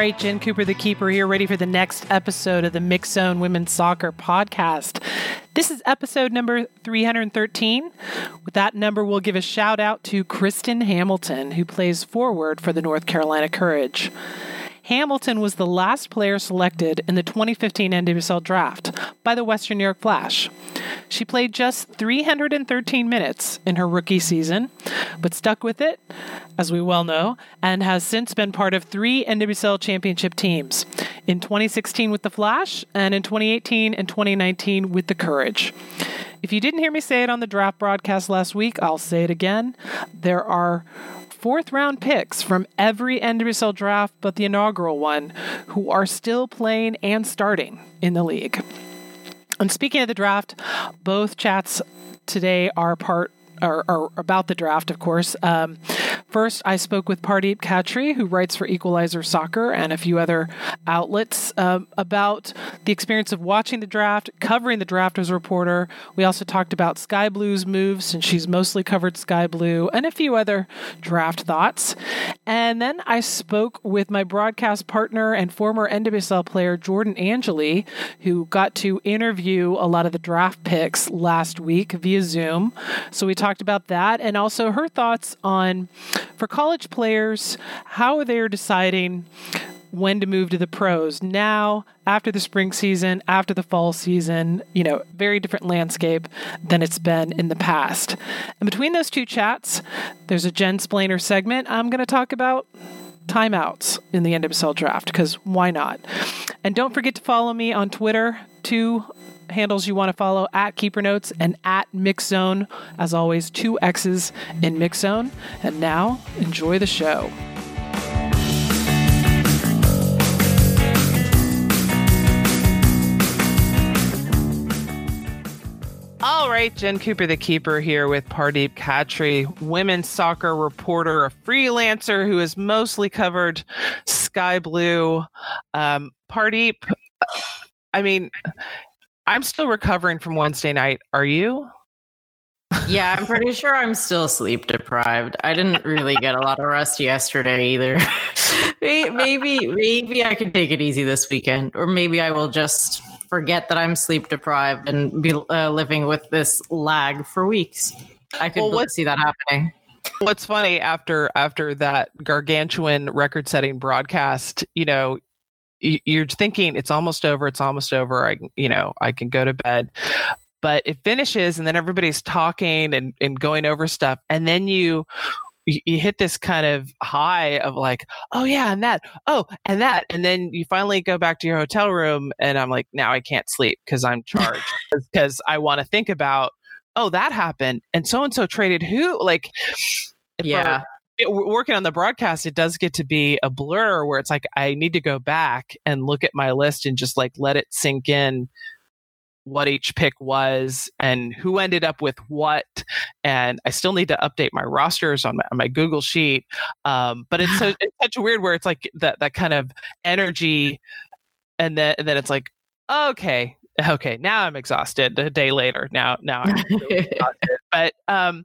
right, Jen Cooper, the keeper, here, ready for the next episode of the Mixxed Zone Women's Soccer Podcast. This is episode number 313. With that number, we'll give a shout out to Kristen Hamilton, who plays forward for the North Carolina Courage. Hamilton was the last player selected in the 2015 NWSL draft by the Western New York Flash. She played just 313 minutes in her rookie season, but stuck with it, as we well know, and has since been part of three NWSL championship teams in 2016 with the Flash, and in 2018 and 2019 with the Courage. If you didn't hear me say it on the draft broadcast last week, I'll say it again. There are fourth round picks from every NWSL draft but the inaugural one who are still playing and starting in the league. And speaking of the draft, both chats today are part or, or, about the draft, of course. Um, first, I spoke with Pardeep Cattry, who writes for Equalizer Soccer and a few other outlets, um, about the experience of watching the draft, covering the draft as a reporter. We also talked about Sky Blue's moves, since she's mostly covered Sky Blue, and a few other draft thoughts. And then I spoke with my broadcast partner and former NWSL player, Jordan Angeli, who got to interview a lot of the draft picks last week via Zoom. So we talked talked about that and also her thoughts on for college players how they're deciding when to move to the pros now after the spring season after the fall season you know very different landscape than it's been in the past and between those two chats there's a Jensplainer segment i'm going to talk about timeouts in the NWSL draft because why not? And don't forget to follow me on Twitter. Two handles you want to follow at Keeper Notes and at Mixzone. As always, two X's in Mixzone. And now, enjoy the show. All right, Jen Cooper, the keeper, here with Pardeep Cattry, women's soccer reporter, a freelancer who has mostly covered Sky Blue. Um, Pardeep, I mean, I'm still recovering from Wednesday night. Are you? yeah, I'm pretty sure I'm still sleep deprived. I didn't really get a lot of rest yesterday either. maybe maybe I can take it easy this weekend, or maybe I will just forget that I'm sleep deprived and be uh, living with this lag for weeks. I could well, see that happening. What's funny after after that gargantuan record-setting broadcast, you know, you're thinking it's almost over it's almost over i you know i can go to bed. But it finishes and then everybody's talking and, and going over stuff and then you you hit this kind of high of like oh yeah and that oh and that and then you finally go back to your hotel room and i'm like now i can't sleep because i'm charged because i want to think about oh that happened and so and so traded who like yeah working on the broadcast, it does get to be a blur where it's like I need to go back and look at my list and just like let it sink in what each pick was and who ended up with what. And I still need to update my rosters on my, on my Google sheet. Um, but it's, so, it's such a weird where it's like that that kind of energy, and then and then it's like okay. Okay, now I'm exhausted. A day later, now now I'm exhausted. But um,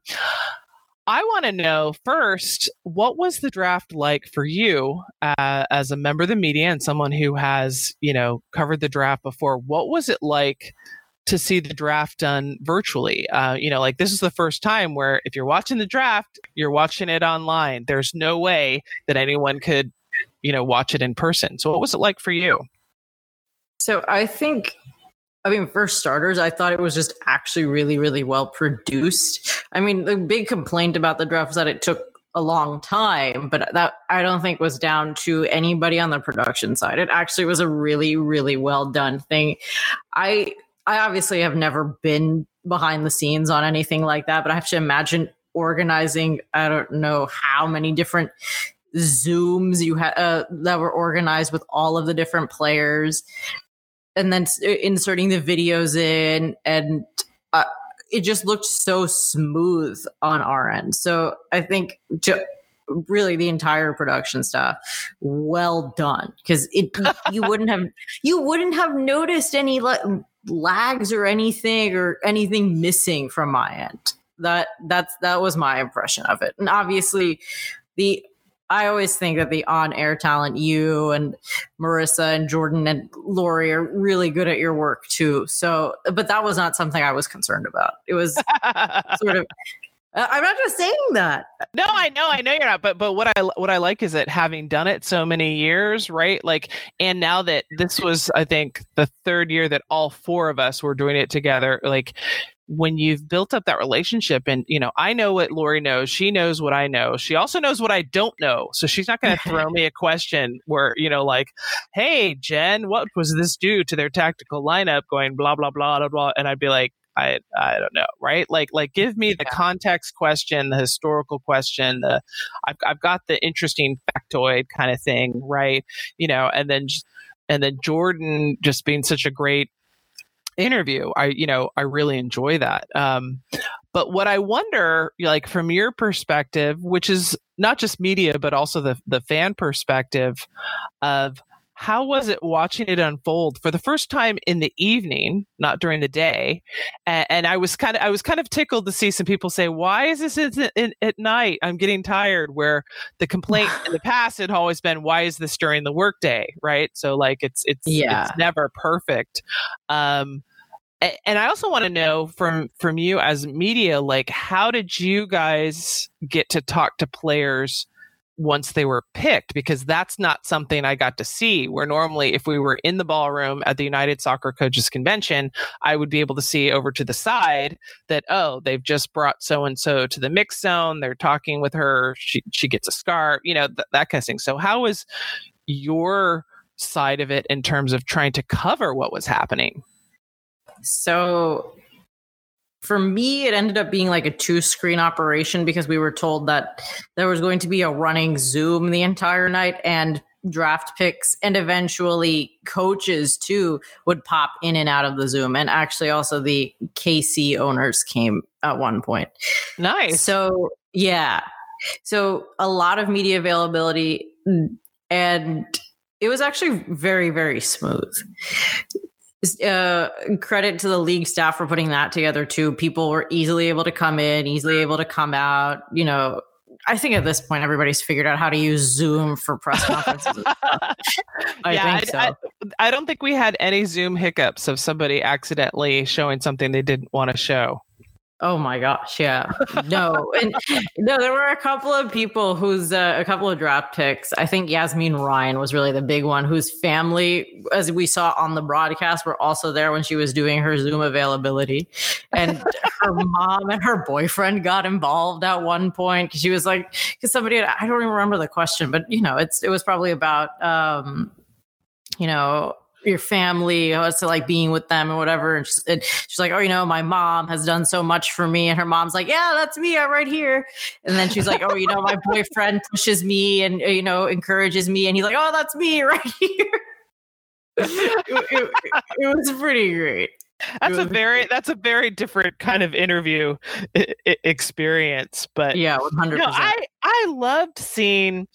I want to know first, what was the draft like for you uh, as a member of the media and someone who has, you know, covered the draft before? What was it like to see the draft done virtually? Uh, you know, like this is the first time where if you're watching the draft, you're watching it online. There's no way that anyone could, you know, watch it in person. So, what was it like for you? So, I think I mean, for starters, I thought it was just actually really, really well produced. I mean, the big complaint about the draft was that it took a long time, but that I don't think was down to anybody on the production side. It actually was a really, really well done thing. I I obviously have never been behind the scenes on anything like that, but I have to imagine organizing. I don't know how many different zooms you had uh, that were organized with all of the different players and then inserting the videos in and uh, it just looked so smooth on our end. So i think ju- really the entire production stuff well done. Because it you wouldn't have you wouldn't have noticed any la- lags or anything or anything missing from my end. That that's that was my impression of it. And obviously the I always think that the on-air talent, you and Marissa and Jordan and Lori, are really good at your work too. So, but that was not something I was concerned about. It was sort of. Uh, I'm not just saying that. No, I know, I know you're not. But but what I what I like is that having done it so many years, right? Like, and now that this was, I think, the third year that all four of us were doing it together. Like, when you've built up that relationship and you know i know what lori knows she knows what i know she also knows what i don't know so she's not going to throw me a question where you know like hey jen what was this due to their tactical lineup going blah blah blah blah blah and i'd be like I I don't know, right? Like like give me the context question, the historical question, the I've I've got the interesting factoid kind of thing, right? You know, and then and then Jordan just being such a great interview. I, you know, I really enjoy that. Um, but what I wonder, like from your perspective, which is not just media, but also the the fan perspective of how was it watching it unfold for the first time in the evening, not during the day? And, and I was kind of I was kind of tickled to see some people say, "Why is this in, in, at night? I'm getting tired." Where the complaint in the past had always been, "Why is this during the workday?" Right? So like it's it's yeah. it's never perfect. Um, and I also want to know from from you as media, like how did you guys get to talk to players once they were picked? Because that's not something I got to see. Where normally, if we were in the ballroom at the United Soccer Coaches Convention, I would be able to see over to the side that oh, they've just brought so and so to the mix zone. They're talking with her. She she gets a scarf, you know, th- that kind of thing. So how was your side of it in terms of trying to cover what was happening? So for me, it ended up being like a two screen operation because we were told that there was going to be a running Zoom the entire night and draft picks and eventually coaches too would pop in and out of the Zoom. And actually, also the KC owners came at one point. Nice. So, yeah. So, a lot of media availability and it was actually very, very smooth uh, credit to the league staff for putting that together too. People were easily able to come in, easily able to come out. You know, I think at this point everybody's figured out how to use Zoom for press conferences. I yeah, think so. I, I, don't think we had any Zoom hiccups of somebody accidentally showing something they didn't want to show. Oh my gosh, yeah. No, and no, there were a couple of people who's uh, a couple of draft picks. I think Yazmeen Ryan was really the big one, whose family, as we saw on the broadcast, were also there when she was doing her Zoom availability. And her mom and her boyfriend got involved at one point because she was like, because somebody, I don't even remember the question, but you know, it's it was probably about, um, you know, your family, how it's like being with them or whatever. And she's, and she's, like, oh, you know, my mom has done so much for me. And her mom's like, yeah, that's me. I'm right here. And then she's like, oh, you know, my boyfriend pushes me and, you know, encourages me. And he's like, oh, that's me right here. it, it, it, was pretty great. That's a very that's a very different kind of interview I- experience, but yeah, one hundred percent. I I loved seeing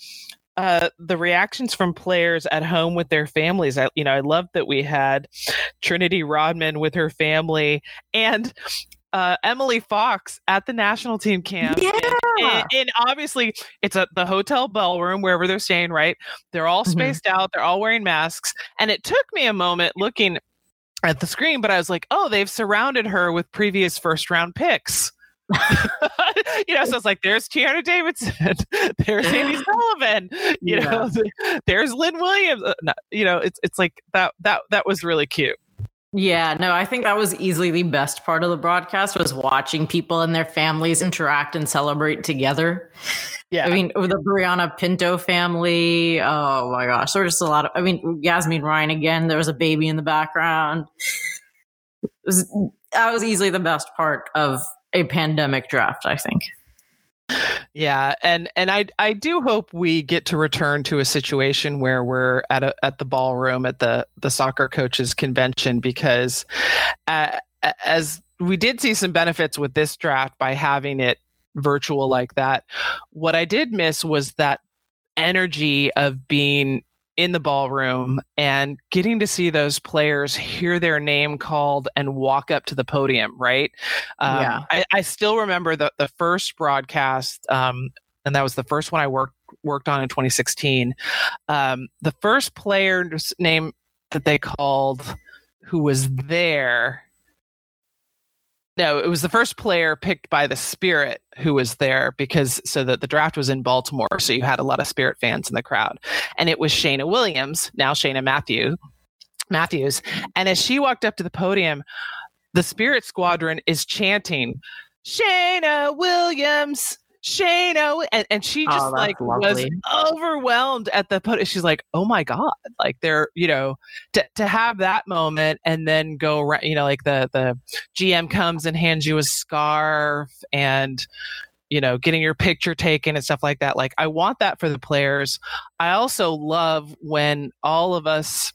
uh, the reactions from players at home with their families. I, you know, I love that we had Trinity Rodman with her family and uh, Emily Fox at the national team camp. Yeah. And, and, and, obviously, it's at the hotel ballroom, wherever they're staying, right? They're all mm-hmm. spaced mm-hmm. out, they're all wearing masks. And it took me a moment looking at the screen, but I was like, oh, they've surrounded her with previous first round picks. you know, so it's like there's Tierney Davidson, there's Andi Sullivan, you yeah. know, there's Lynn Williams. Uh, you know, it's it's like that that that was really cute. Yeah, no, I think that was easily the best part of the broadcast was watching people and their families interact and celebrate together. Yeah. I mean, the Brianna Pinto family. Oh my gosh. There was just a lot of, I mean, Yazmeen Ryan again, there was a baby in the background. Was, that was easily the best part of a pandemic draft, I think. Yeah, and and I I do hope we get to return to a situation where we're at a at the ballroom at the the soccer coaches convention because uh, as we did see some benefits with this draft by having it virtual like that. What I did miss was that energy of being in the ballroom and getting to see those players hear their name called and walk up to the podium, right? Um, yeah. I, I, still remember the, the first broadcast, um, and that was the first one I worked worked on in 2016. Um, the first player name that they called who was there. No, it was the first player picked by the Spirit who was there because so that the draft was in Baltimore, so you had a lot of Spirit fans in the crowd, and it was Cheyna Williams, now Cheyna Matthew Matthews, and as she walked up to the podium, the Spirit Squadron is chanting, "Cheyna Williams." Cheyna, and, and she just oh, like lovely. was overwhelmed at the put. She's like, oh my god, like they're you know to to have that moment and then go right, you know, like the the GM comes and hands you a scarf and you know getting your picture taken and stuff like that. Like I want that for the players. I also love when all of us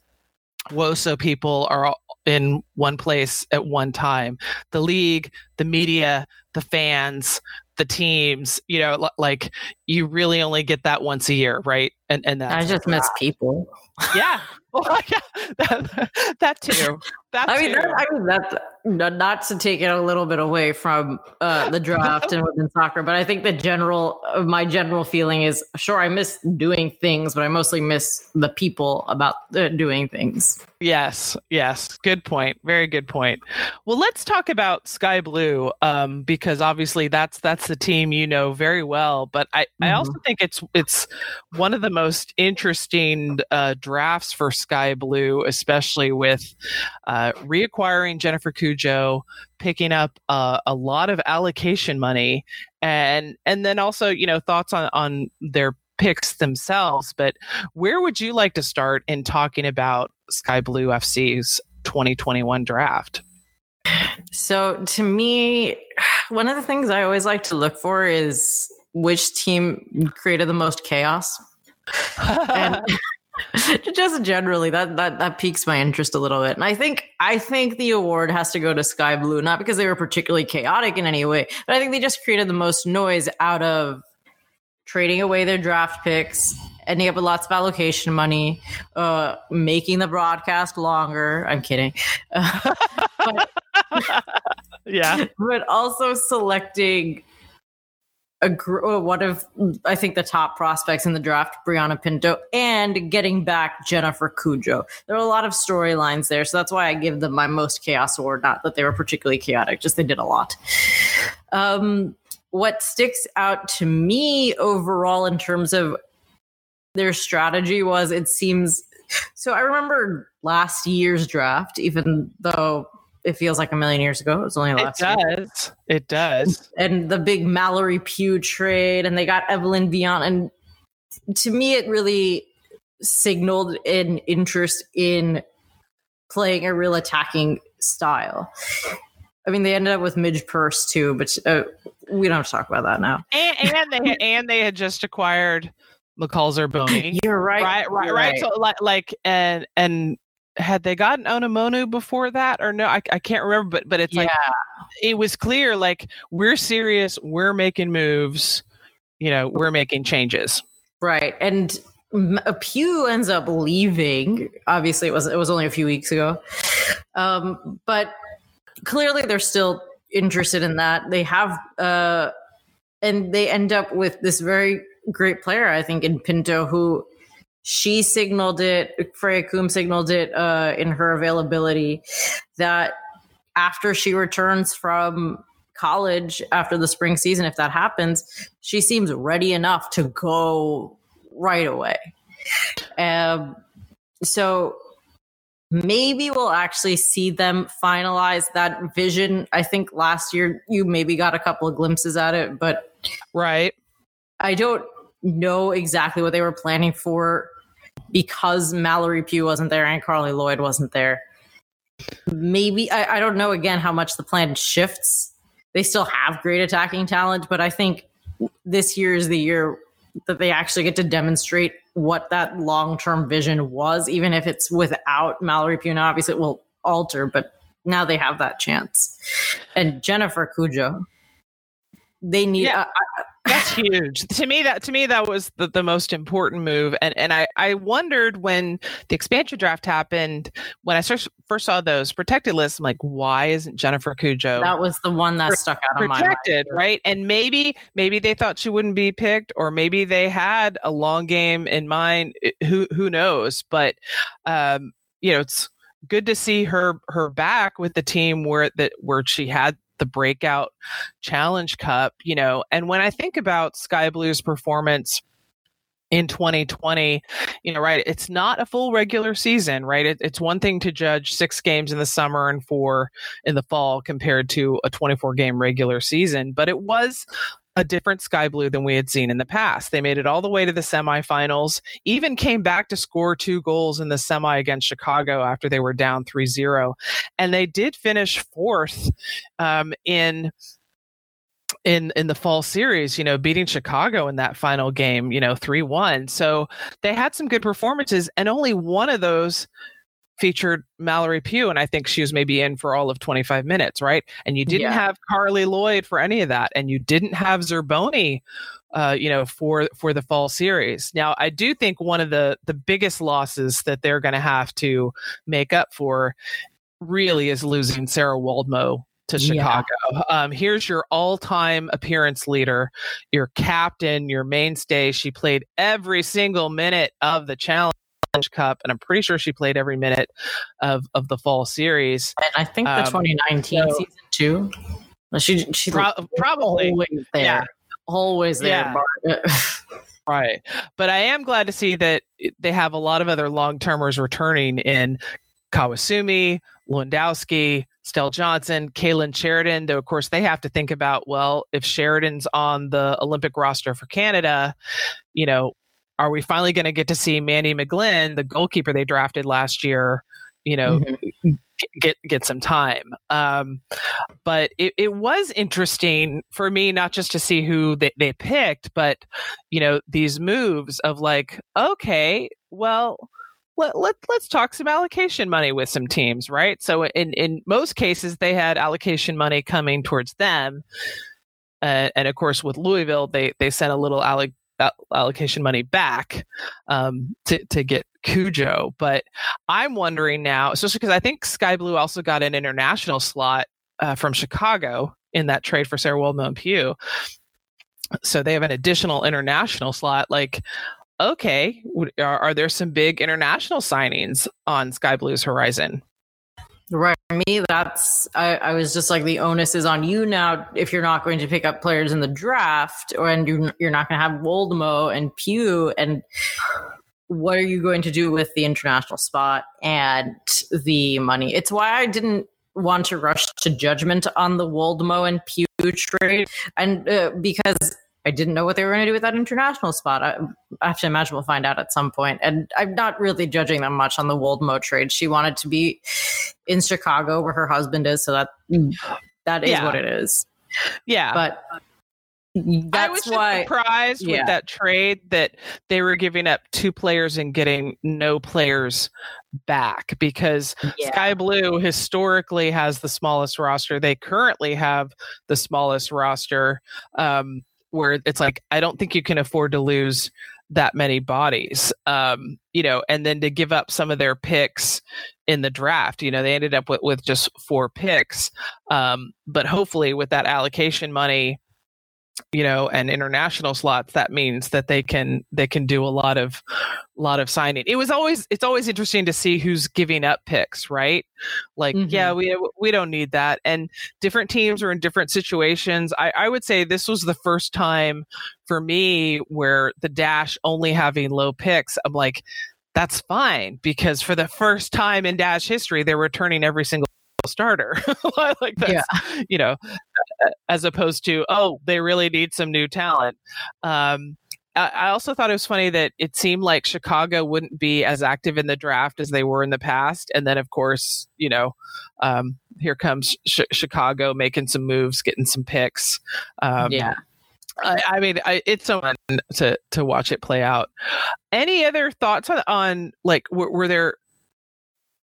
WOSO people are in one place at one time. The league, the media, the fans, the teams, you know, like you really only get that once a year, right? And and I just miss people. Yeah. Oh well, yeah, that, that too. That I mean, that, I mean that not to take it a little bit away from uh, the draft and women's soccer, but I think the general, uh, my general feeling is, sure, I miss doing things, but I mostly miss the people about uh, doing things. Yes, yes, good point. Very good point. Well, let's talk about Sky Blue um, because obviously that's that's the team you know very well. But I, mm-hmm. I also think it's it's one of the most interesting uh, drafts for Sky Blue, especially with uh, reacquiring Jennifer Cudjoe, picking up uh, a lot of allocation money, and and then also you know thoughts on on their picks themselves. But where would you like to start in talking about Sky Blue FC's 2021 draft? So to me, one of the things I always like to look for is which team created the most chaos. and just generally that that that piques my interest a little bit. And i think i think the award has to go to sky blue not because they were particularly chaotic in any way but i think they just created the most noise out of trading away their draft picks ending up with lots of allocation money uh making the broadcast longer. I'm kidding. But, yeah. but also selecting a gr- one of I think the top prospects in the draft, Brianna Pinto, and getting back Jennifer Cudjoe. There are a lot of storylines there, so that's why I give them my most chaos award. Not that they were particularly chaotic, just they did a lot. Um, what sticks out to me overall in terms of their strategy was it seems so. I remember last year's draft, even though it feels like a million years ago. It was only last. It does. Year. It does. And the big Mallory Pugh trade, and they got Evelyne Viens, and to me, it really signaled an interest in playing a real attacking style. I mean, they ended up with Midge Purce too, but uh, we don't have to talk about that now. And, and they had, and they had just acquired McCall Zerboni. You're right. Right, right, right. right. So like, like, and and had they gotten Onumonu before that or no? I, I can't remember, but but it's yeah. like it was clear like we're serious, we're making moves, you know, we're making changes. Right. And Pugh ends up leaving. Obviously, it was it was only a few weeks ago, um, but clearly they're still interested in that. They have, uh, and they end up with this very great player, I think, in Pinto, who she signaled it, Freya Coombe signaled it uh, in her availability that after she returns from college after the spring season, if that happens, she seems ready enough to go right away. Um, so maybe we'll actually see them finalize that vision. I think last year you maybe got a couple of glimpses at it, but right. I don't know exactly what they were planning for because Mallory Pugh wasn't there and Carli Lloyd wasn't there. Maybe I, I don't know again how much the plan shifts. They still have great attacking talent, but I think this year is the year that they actually get to demonstrate what that long term vision was, even if it's without Mallory Pugh. Now, obviously, it will alter, but now they have that chance. And Jennifer Cudjoe, they need. Yeah. Uh, yeah, That's huge. To me, that to me that was the, the most important move. And and I, I wondered when the expansion draft happened, when I first, first saw those protected lists, I'm like, why isn't Jennifer Cudjoe That was the one that stuck out on my mind. Protected, right? And maybe maybe they thought she wouldn't be picked, or maybe they had a long game in mind. Who who knows? But um, you know, it's good to see her her back with the team where that where she had the breakout challenge cup, you know. And when I think about Sky Blue's performance in 2020 you know right it's not a full regular season right it, it's one thing to judge six games in the summer and four in the fall compared to a 24 game regular season but it was a different sky blue than we had seen in the past. They made it all the way to the semifinals, even came back to score two goals in the semi against Chicago after they were down 3 0. And they did finish fourth um, in in in the fall series, you know, beating Chicago in that final game, you know, 3-1. So they had some good performances and only one of those featured Mallory Pugh, and I think she was maybe in for all of 25 minutes, right? And you didn't yeah. have Carli Lloyd for any of that, and you didn't have Zerboni, uh, you know, for for the fall series. Now, I do think one of the the biggest losses that they're going to have to make up for really is losing Sarah Woldmoe to Chicago. Yeah. Um, here's your all-time appearance leader, your captain, your mainstay. She played every single minute of the challenge Cup, and I'm pretty sure she played every minute of of the fall series. And I think the um, 2019 so, season too. She she pro- probably always there, yeah. always there. Yeah. right, but I am glad to see that they have a lot of other long termers returning in Kawasumi, Lewandowski, Stell Johnson, Kailen Sheridan, though, of course, they have to think about well, if Sheridan's on the Olympic roster for Canada, you know, are we finally going to get to see Mandy McGlynn, the goalkeeper they drafted last year, you know, mm-hmm. get get some time? Um, but it, it was interesting for me not just to see who they, they picked, but you know, these moves of like, okay, well, let, let, let's talk some allocation money with some teams, right? So in, in most cases, they had allocation money coming towards them. Uh, and of course, with Louisville, they, they sent a little alloc- allocation money back um, to to get Cudjoe. But I'm wondering now, especially because I think Sky Blue also got an international slot uh, from Chicago in that trade for Sarah Woldmoe and Pugh. So they have an additional international slot. Like, okay, are, are there some big international signings on Sky Blue's horizon? Right. Me, that's I, I, was just like the onus is on you now. If you're not going to pick up players in the draft, or and you're you're not going to have Woldmoe and Pugh. and what are you going to do with the international spot and the money? It's why I didn't want to rush to judgment on the Woldmoe and Pugh trade, and uh, because I didn't know what they were going to do with that international spot. I, I, have to imagine we'll find out at some point. And I'm not really judging them much on the Woldmoe trade. She wanted to be in Chicago where her husband is, so that that is yeah. what it is. Yeah, but that's I was why, surprised yeah. with that trade that they were giving up two players and getting no players back because yeah. Sky Blue historically has the smallest roster. They currently have the smallest roster. Um, where it's like I don't think you can afford to lose that many bodies. Um, you know, and then to give up some of their picks in the draft. You know, they ended up with, with just four picks. Um, but hopefully with that allocation money you know and international slots that means that they can they can do a lot of lot of signing. It was always it's always interesting to see who's giving up picks right? Like mm-hmm. yeah we we don't need that. And different teams are in different situations. I i would say this was the first time for me where the dash only having low picks i'm like that's fine because for the first time in dash history they're returning every single starter like that's yeah. you know as opposed to oh they really need some new talent um, I also thought it was funny that it seemed like Chicago wouldn't be as active in the draft as they were in the past. And then, of course, you know, um, here comes sh- Chicago making some moves, getting some picks. Um, yeah. I, I mean, I, it's so fun to to watch it play out. Any other thoughts on, on like were, were there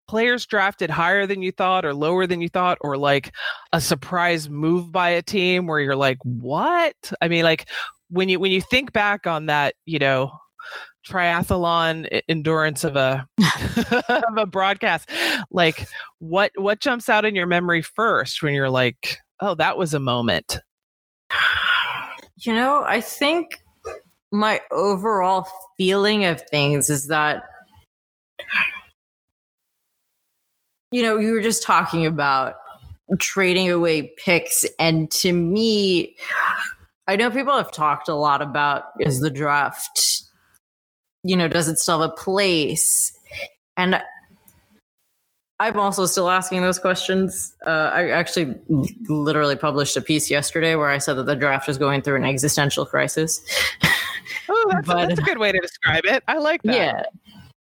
players drafted higher than you thought or lower than you thought or like a surprise move by a team where you're like what i mean like when you when you think back on that, you know, triathlon endurance of a of a broadcast, like what what jumps out in your memory first when you're like, oh, that was a moment. You know, I think my overall feeling of things is that you know, you were just talking about trading away picks and to me I know people have talked a lot about is the draft, you know, does it still have a place? And I'm also still asking those questions. Uh, I actually literally published a piece yesterday where I said that the draft is going through an existential crisis. Oh, that's, but, that's a good way to describe it. I like that. Yeah.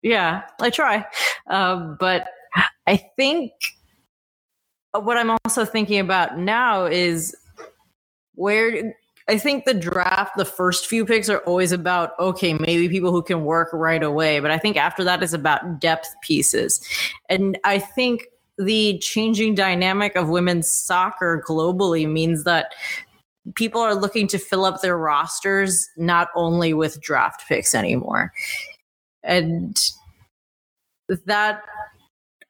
Yeah, I try. Um, but I think what I'm also thinking about now is where I think the draft, the first few picks are always about, okay, maybe people who can work right away. But I think after that is about depth pieces. And I think the changing dynamic of women's soccer globally means that people are looking to fill up their rosters not only with draft picks anymore. And that,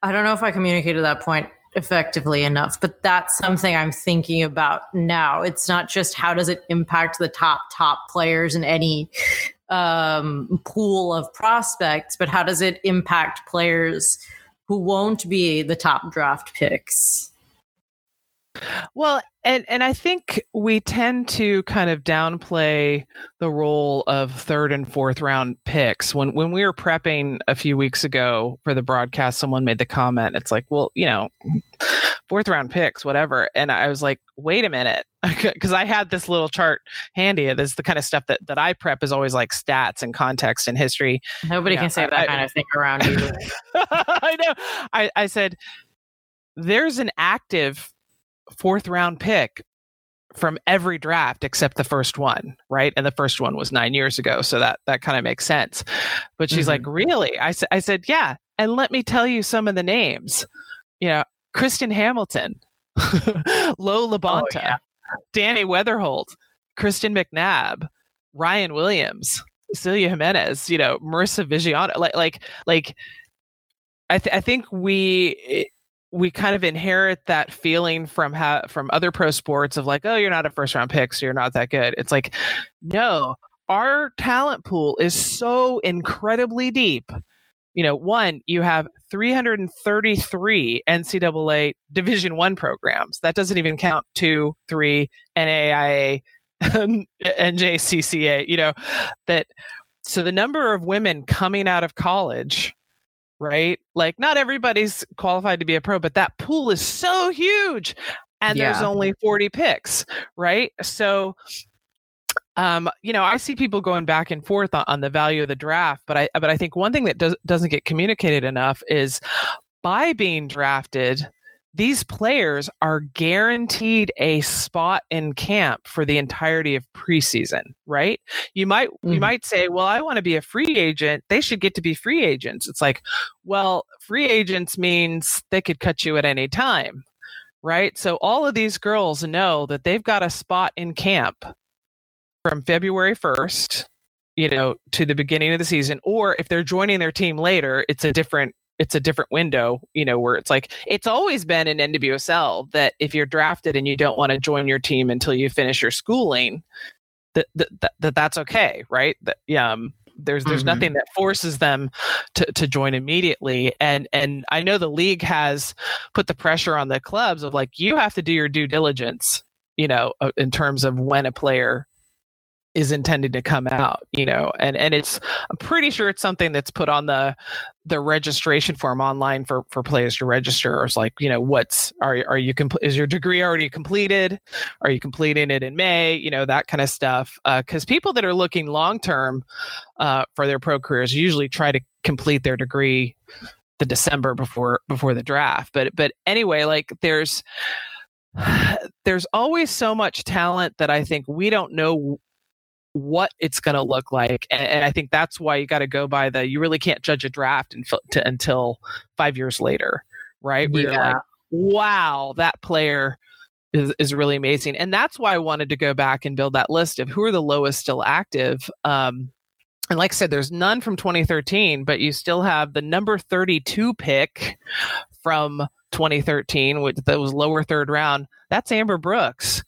I don't know if I communicated that point effectively enough but that's something i'm thinking about now. It's not just how does it impact the top top players in any um, pool of prospects but how does it impact players who won't be the top draft picks well, and and I think we tend to kind of downplay the role of third and fourth round picks. When when we were prepping a few weeks ago for the broadcast, someone made the comment. It's like, well, you know, fourth round picks, whatever. And I was like, wait a minute, because I had this little chart handy. This is the kind of stuff that that I prep is always like stats and context and history. Nobody you can say that I, kind of thing around you. I know. I I said there's an active fourth round pick from every draft except the first one, right? And the first one was nine years ago, so that that kind of makes sense. But she's mm-hmm. like, "Really?" I said, "I said, yeah." And let me tell you some of the names. You know, Kristen Hamilton, Lo LaBonta, oh, yeah. Dani Weatherholt, Kristen McNabb, Ryan Williams, Celia Jimenez. You know, Marissa Viggiano. Like, like, like. I, th- I think we we kind of inherit that feeling from ha- from other pro sports of like, oh, you're not a first round pick, so you're not that good. It's like, no, our talent pool is so incredibly deep. You know, one, you have 333 NCAA Division One programs. That doesn't even count two, three, NAIA, NJCAA. You know, that so the number of women coming out of college right? Like not everybody's qualified to be a pro, but that pool is so huge and yeah. there's only 40 picks, right? So um, you know, I see people going back and forth on, on, the value of the draft, but I but I think one thing that does, doesn't get communicated enough is by being drafted, these players are guaranteed a spot in camp for the entirety of preseason right? You might mm-hmm. you might say well i want to be a free agent. They should get to be free agents. It's like well free agents means they could cut you at any time right? So all of these girls know that they've got a spot in camp from february 1st you know to the beginning of the season or if they're joining their team later it's a different it's a different window, you know, where it's like it's always been in NWSL that if you're drafted and you don't want to join your team until you finish your schooling, that that, that, that that's okay, right? That um there's there's mm-hmm. nothing that forces them to, to join immediately and and i know the league has put the pressure on the clubs of like you have to do your due diligence you know uh, in terms of when a player is intended to come out you know and and it's i'm pretty sure it's something that's put on the the registration form online for for players to register. Or it's like you know what's are are you compl- is your degree already completed? Are you completing it in may? You know that kind of stuff because uh, people that are looking long term uh, for their pro careers usually try to complete their degree the december before before the draft. But but anyway like there's there's always so much talent that I think we don't know what it's going to look like. And, and, I think that's why you got to go by the you really can't judge a draft until, to, until five years later, right? Where yeah. like, wow, that player is, is really amazing. And that's why I wanted to go back and build that list of who are the lowest still active. Um, and like I said, there's none from 2013, but you still have the number 32 pick from 2013, which that was lower third round. That's Amber Brooks.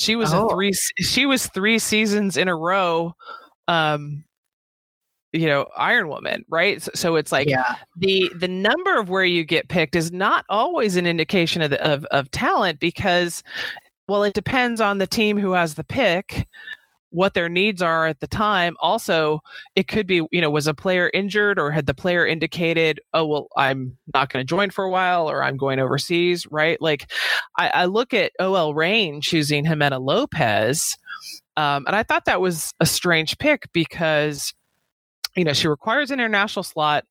She was oh. a three. She was three seasons in a row. Um, you know, Iron Woman, right? So, so it's like yeah. the the number of where you get picked is not always an indication of, the, of of talent because, well, it depends on the team who has the pick what their needs are at the time. Also, it could be, you know, was a player injured or had the player indicated, oh, well, I'm not going to join for a while or I'm going overseas, right? Like I, I look at OL Reign choosing Jimena Lopez. Um, and I thought that was a strange pick because, you know, she requires an international slot.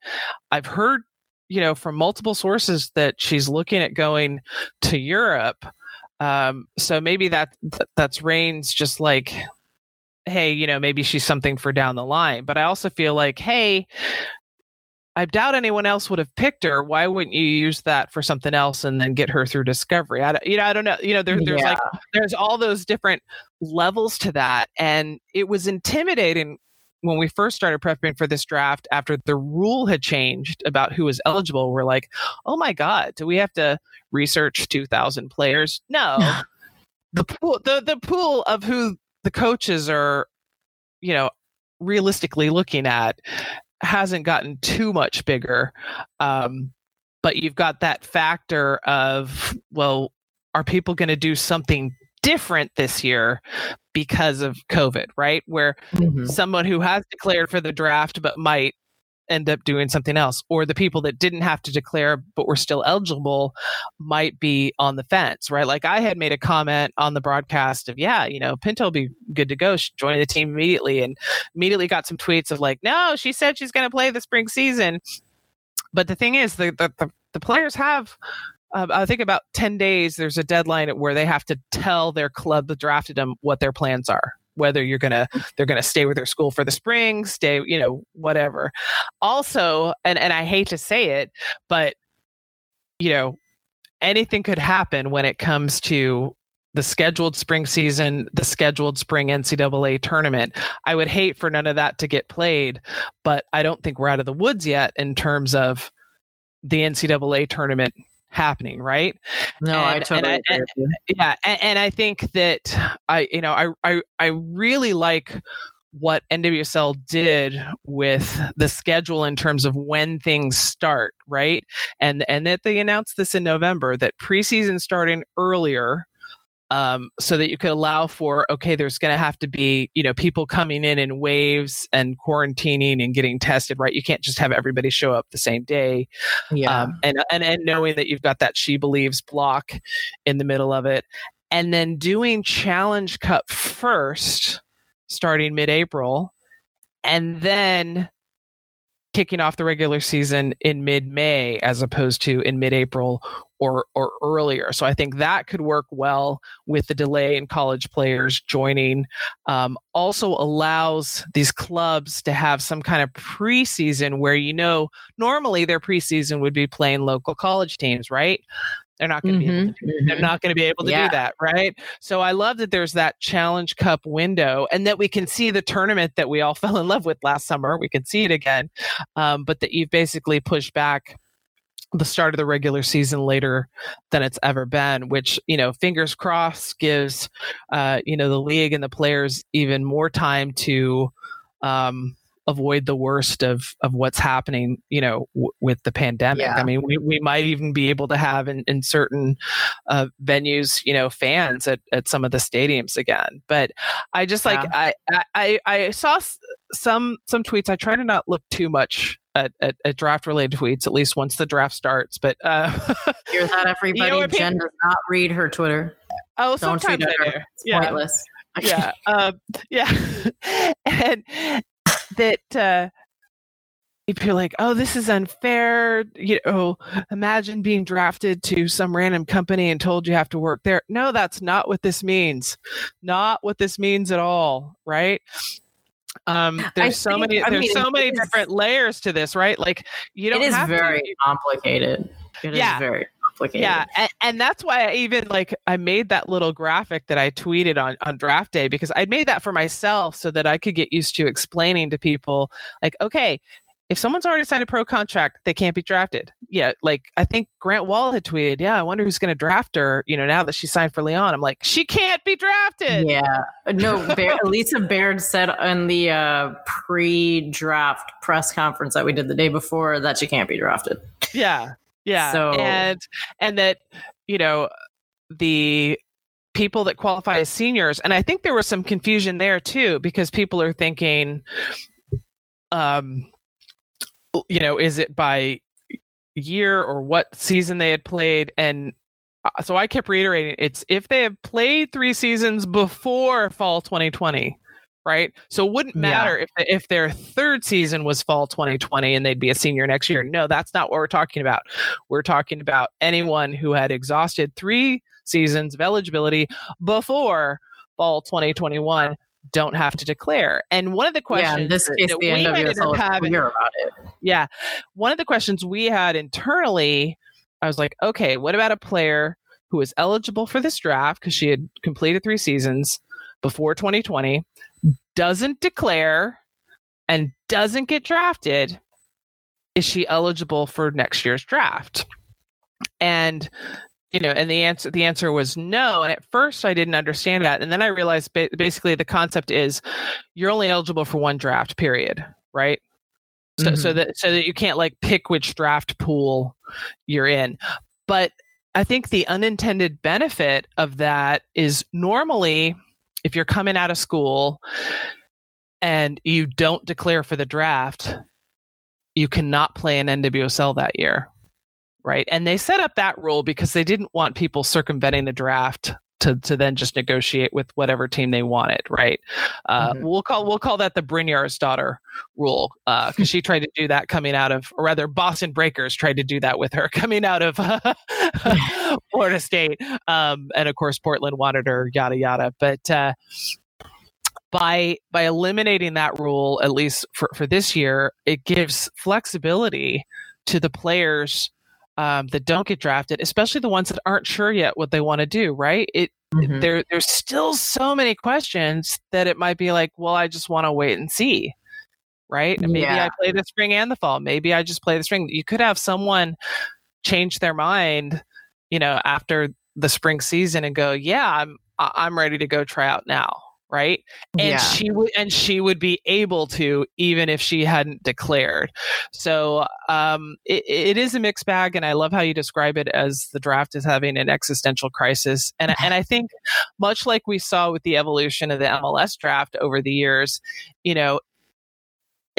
I've heard, you know, from multiple sources that she's looking at going to Europe. Um, so maybe that that's Reign's just like hey, you know, maybe she's something for down the line. But I also feel like, hey, I doubt anyone else would have picked her. Why wouldn't you use that for something else and then get her through discovery? I, you know, I don't know. You know, there, there's yeah. like there's all those different levels to that, and it was intimidating when we first started prepping for this draft after the rule had changed about who was eligible. We're like, oh my god, do we have to research 2,000 players? No. the pool, the the pool of who the coaches are, you know, realistically looking at hasn't gotten too much bigger. Um, but you've got that factor of, well, are people going to do something different this year because of COVID, right? Where mm-hmm. someone who has declared for the draft but might end up doing something else or the people that didn't have to declare but were still eligible might be on the fence right? Like i had made a comment on the broadcast of yeah you know pinto will be good to go. Join the team immediately and immediately got some tweets of like no she said she's going to play the spring season. But the thing is the the, the, the players have uh, I think about 10 days, there's a deadline where they have to tell their club that drafted them what their plans are whether you're gonna they're gonna stay with their school for the spring, stay, you know, whatever. Also, and and I hate to say it, but you know, anything could happen when it comes to the scheduled spring season, the scheduled spring NCAA tournament. I would hate for none of that to get played, but I don't think we're out of the woods yet in terms of the NCAA tournament happening, right? No, and, I totally and I, and, Yeah, and, and, I think that I, you know, I, I, I really like what NWSL did with the schedule in terms of when things start, right? And and that they announced this in November that preseason starting earlier um, so that you could allow for okay there's going to have to be you know people coming in in waves and quarantining and getting tested right? You can't just have everybody show up the same day. Yeah. um, and, and and knowing that you've got that SheBelieves block in the middle of it. And then doing challenge cup first starting mid-april and then kicking off the regular season in mid-May as opposed to in mid-April or or earlier. So I think that could work well with the delay in college players joining. Um, also allows these clubs to have some kind of preseason where you know normally their preseason would be playing local college teams, right? They're not going to mm-hmm, be. To, they're mm-hmm. not going to be able to yeah. do that, right? So I love that there's that Challenge Cup window, and that we can see the tournament that we all fell in love with last summer. We can see it again, um, but that you've basically pushed back the start of the regular season later than it's ever been, which, you know, fingers crossed gives, uh, you know, the league and the players even more time to um, avoid the worst of, of what's happening, you know, w- with the pandemic. Yeah. I mean, we, we might even be able to have in, in certain uh, venues, you know, fans at, at some of the stadiums again. But I just like, yeah. I, I, I saw some, some tweets. I try to not look too much at, at, at, draft related tweets at least once the draft starts. But uh, hear that, everybody. You know Jen people, does not read her Twitter. Oh, Don't sometimes I do. It's yeah. pointless. yeah, uh, yeah, and that uh, people are like, "Oh, this is unfair." You know, imagine being drafted to some random company and told you have to work there. No, that's not what this means. Not what this means at all, right? Um there's so many I there's mean, so many is, different layers to this right like you don't it is very to, complicated it yeah. very complicated. Yeah, and, and, that's why I even like I made that little graphic that I tweeted on on draft day because I made that for myself so that I could get used to explaining to people like, okay, if someone's already signed a pro contract, they can't be drafted. Yeah, like I think Grant Wahl had tweeted, yeah, I wonder who's going to draft her. You know, now that she signed for Lyon, I'm like, she can't be drafted. Yeah, no, Bear, Lisa Baird said in the uh, pre-draft press conference that we did the day before that she can't be drafted. Yeah, yeah, so and and that you know the people that qualify as seniors, and I think there was some confusion there too because people are thinking, um you know, is it by year or what season they had played? And uh, so I kept reiterating it's if they have played three seasons before fall 2020 right so it wouldn't matter yeah. if if their third season was fall 2020 and they'd be a senior next year no that's not what we're talking about we're talking about anyone who had exhausted three seasons of eligibility before fall 2021 don't have to declare. And one of the questions yeah, in this case, the we NWSL having, clear about it. Yeah. One of the questions we had internally, I was like, okay, what about a player who is eligible for this draft because she had completed three seasons before 2020, doesn't declare and doesn't get drafted? Is she eligible for next year's draft? And you know and the answer the answer was no and at first i didn't understand that and then i realized ba- basically the concept is you're only eligible for one draft period right so mm-hmm. so that so that you can't like pick which draft pool you're in but i think the unintended benefit of that is normally if you're coming out of school and you don't declare for the draft you cannot play an nwsl that year right? And they set up that rule because they didn't want people circumventing the draft to to then just negotiate with whatever team they wanted, right? Uh, mm-hmm. We'll call we'll call that the Brynjarsdottir rule because uh, she tried to do that coming out of, or rather, Boston Breakers tried to do that with her coming out of Florida State, um, and of course Portland wanted her, yada yada. But uh, by by eliminating that rule, at least for for this year, it gives flexibility to the players um, that don't get drafted, especially the ones that aren't sure yet what they want to do. Right? It mm-hmm. there there's still so many questions that it might be like, well, I just want to wait and see. Right? And maybe yeah. I play the spring and the fall. Maybe I just play the spring. You could have someone change their mind, you know, after the spring season and go, yeah, I'm I'm ready to go try out now right? And yeah. she would and she would be able to even if she hadn't declared. So um, it, it is a mixed bag and i love how you describe it as the draft is having an existential crisis. And and i think much like we saw with the evolution of the mls draft over the years you know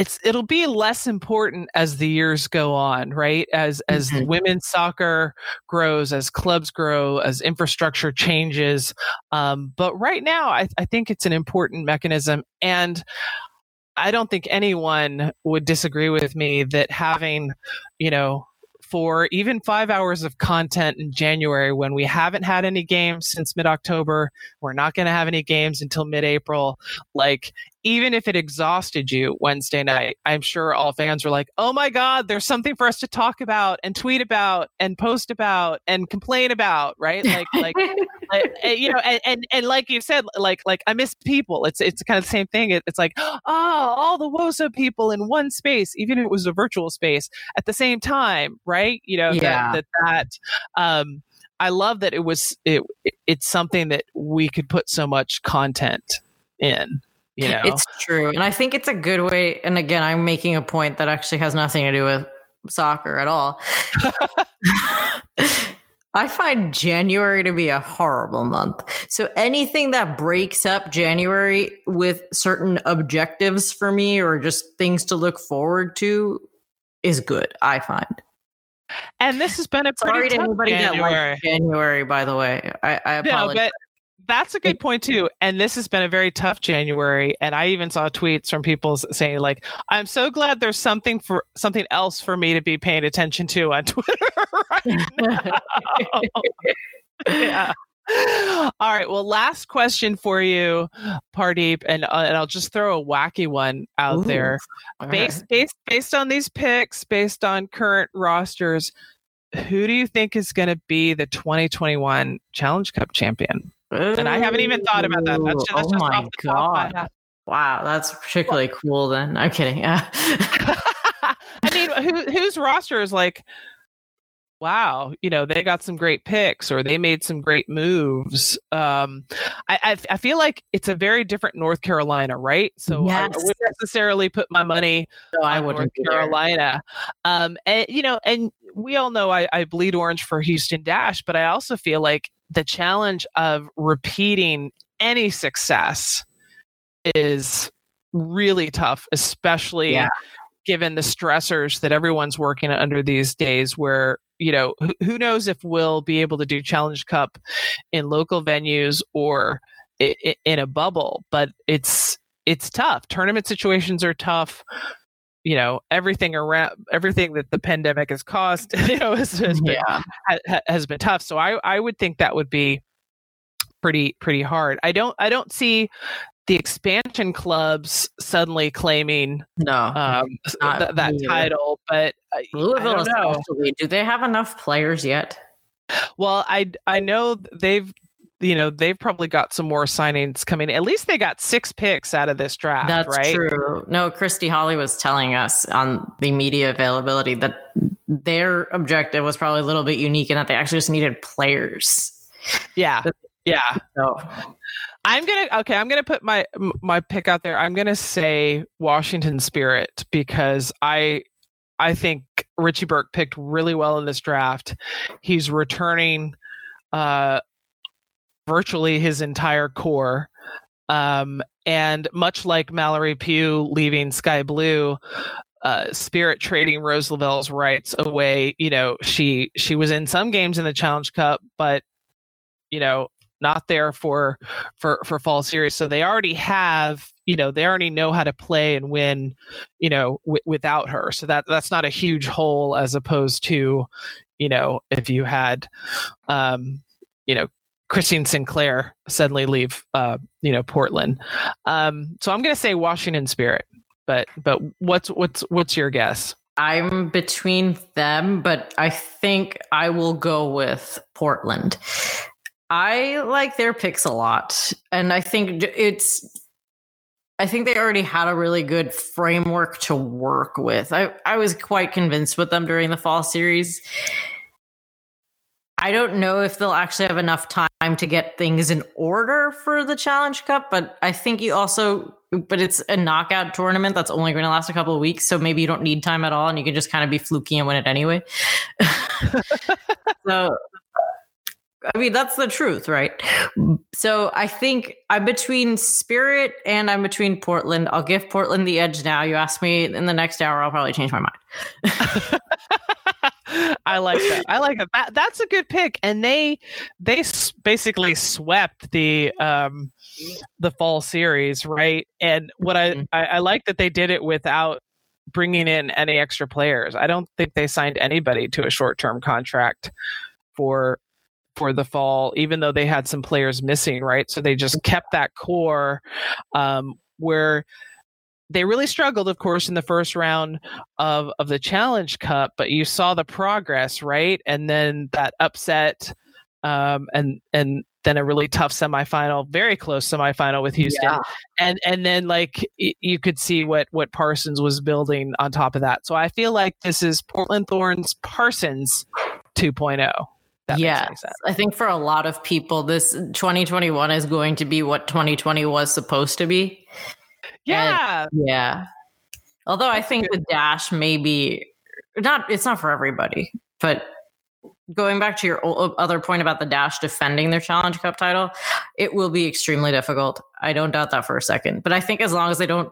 it's it'll be less important as the years go on right as as mm-hmm. women's soccer grows as clubs grow as infrastructure changes um, but right now I, I think it's an important mechanism and i don't think anyone would disagree with me that having you know for even five hours of content in January when we haven't had any games since mid October. We're not going to have any games until mid April. Like, even if it exhausted you Wednesday night, I'm sure all fans were like, "Oh my God, there's something for us to talk about and tweet about and post about and complain about." Right? Like, like, like eh, you know, and, and, and like you said, like like I miss people. It's it's kind of the same thing. It, it's like, oh, all the WOSO people in one space, even if it was a virtual space, at the same time, right? You know, yeah. that that, that um, I love that it was it. It's something that we could put so much content in you know it's true and i think it's a good way and again i'm making a point that actually has nothing to do with soccer at all I find January to be a horrible month. So anything that breaks up January with certain objectives for me or just things to look forward to is good, I find. And this has been a pretty sorry to anybody January. that likes January, by the way. I, I apologize. No, but that's a good point too. And this has been a very tough January. And I even saw tweets from people saying, like, I'm so glad there's something for something else for me to be paying attention to on Twitter right now. yeah. All right. Well, last question for you, Pardeep, and uh, and I'll just throw a wacky one out Ooh, there. Based right. based based on these picks, based on current rosters, who do you think is going to be the 2021 Challenge Cup champion? And I haven't even thought about that. That's, that's oh just my off the top of my god! Wow, that's particularly cool. Then I'm kidding. Yeah. I mean, who, whose roster is like, wow, you know, they got some great picks or they made some great moves. Um, I, I, I feel like it's a very different North Carolina, right? So I, I wouldn't necessarily put my money no, I on wouldn't. North. Carolina. Um, and you know, and we all know I, I bleed orange for Houston Dash, but I also feel like the challenge of repeating any success is really tough, especially Yeah. given the stressors that everyone's working under these days where you know who, who knows if we'll be able to do challenge cup in local venues or in a bubble but it's it's tough tournament situations are tough you know everything around everything that the pandemic has caused you know has, has been Yeah. ha- ha- has been tough. So I I would think that would be pretty pretty hard. I don't I don't see the expansion clubs suddenly claiming No. um, not th- that either. title, but I Louisville don't know. especially. Do they have enough players yet? Well, I I know they've you know they've probably got some more signings coming. At least they got six picks out of this draft, That's right? true. No, Christy Holly was telling us on the media availability that their objective was probably a little bit unique in that they actually just needed players. Yeah, yeah. So I'm gonna okay. I'm gonna put my my pick out there. I'm gonna say Washington Spirit because I I think Richie Burke picked really well in this draft. He's returning uh, virtually his entire core. Um, and much like Mallory Pugh leaving Sky Blue, uh, Spirit trading Rose Lavelle's rights away. You know, she she was in some games in the Challenge Cup, but you know, not there for for for fall series. So they already have, you know, they already know how to play and win, you know, w- without her. So that that's not a huge hole as opposed to, you know, if you had, um, you know, Christine Sinclair suddenly leave, uh, you know, Portland. Um, so I'm going to say Washington Spirit. But but what's what's what's your guess? I'm between them, but I think I will go with Portland. I like their picks a lot, and I think it's. I think they already had a really good framework to work with. I, I was quite convinced with them during the fall series. I don't know if they'll actually have enough time to get things in order for the Challenge Cup, but I think you also, but it's a knockout tournament that's only going to last a couple of weeks. So maybe you don't need time at all and you can just kind of be fluky and win it anyway. so, I mean, that's the truth, right? So I think I'm between Spirit and I'm between Portland. I'll give Portland the edge now. You ask me in the next hour, I'll probably change my mind. I like that. I like that. that. That's a good pick. And they they basically swept the um the fall series, right? And what I, Mhm. I I like that they did it without bringing in any extra players. I don't think they signed anybody to a short term contract for for the fall, even though they had some players missing, right? So they just kept that core um, where they really struggled, of course, in the first round of of the Challenge Cup, but you saw the progress, right? And then that upset, um, and and then a really tough semifinal, very close semifinal with Houston, Yeah. and and then like y- you could see what what Parsons was building on top of that. So I feel like this is Portland Thorns Parsons 2.0. That makes yes. I think for a lot of people, this 2021 is going to be what 2020 was supposed to be. Yeah, Yeah. Although I think the dash maybe not it's not for everybody, but going back to your other point about the dash defending their challenge cup title, it will be extremely difficult. I don't doubt that for a second. But I think as long as they don't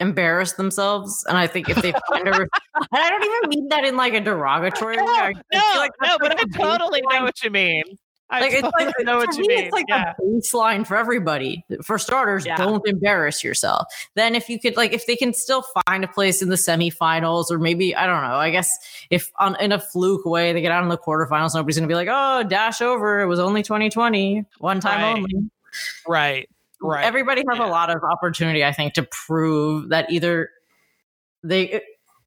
embarrass themselves and I think if they find a and I don't even mean that in like a derogatory way. I- I no, like no, but I totally know what you mean. I like it's like know what you me, mean. it's like yeah. a baseline for everybody. For starters, Yeah. don't embarrass yourself. Then if you could like if they can still find a place in the semifinals or maybe I don't know, I guess if on in a fluke way they get out in the quarterfinals, nobody's gonna be like, oh, dash over. It was only 2020, one time Right. only. right, right. Everybody has Yeah. a lot of opportunity, I think, to prove that either they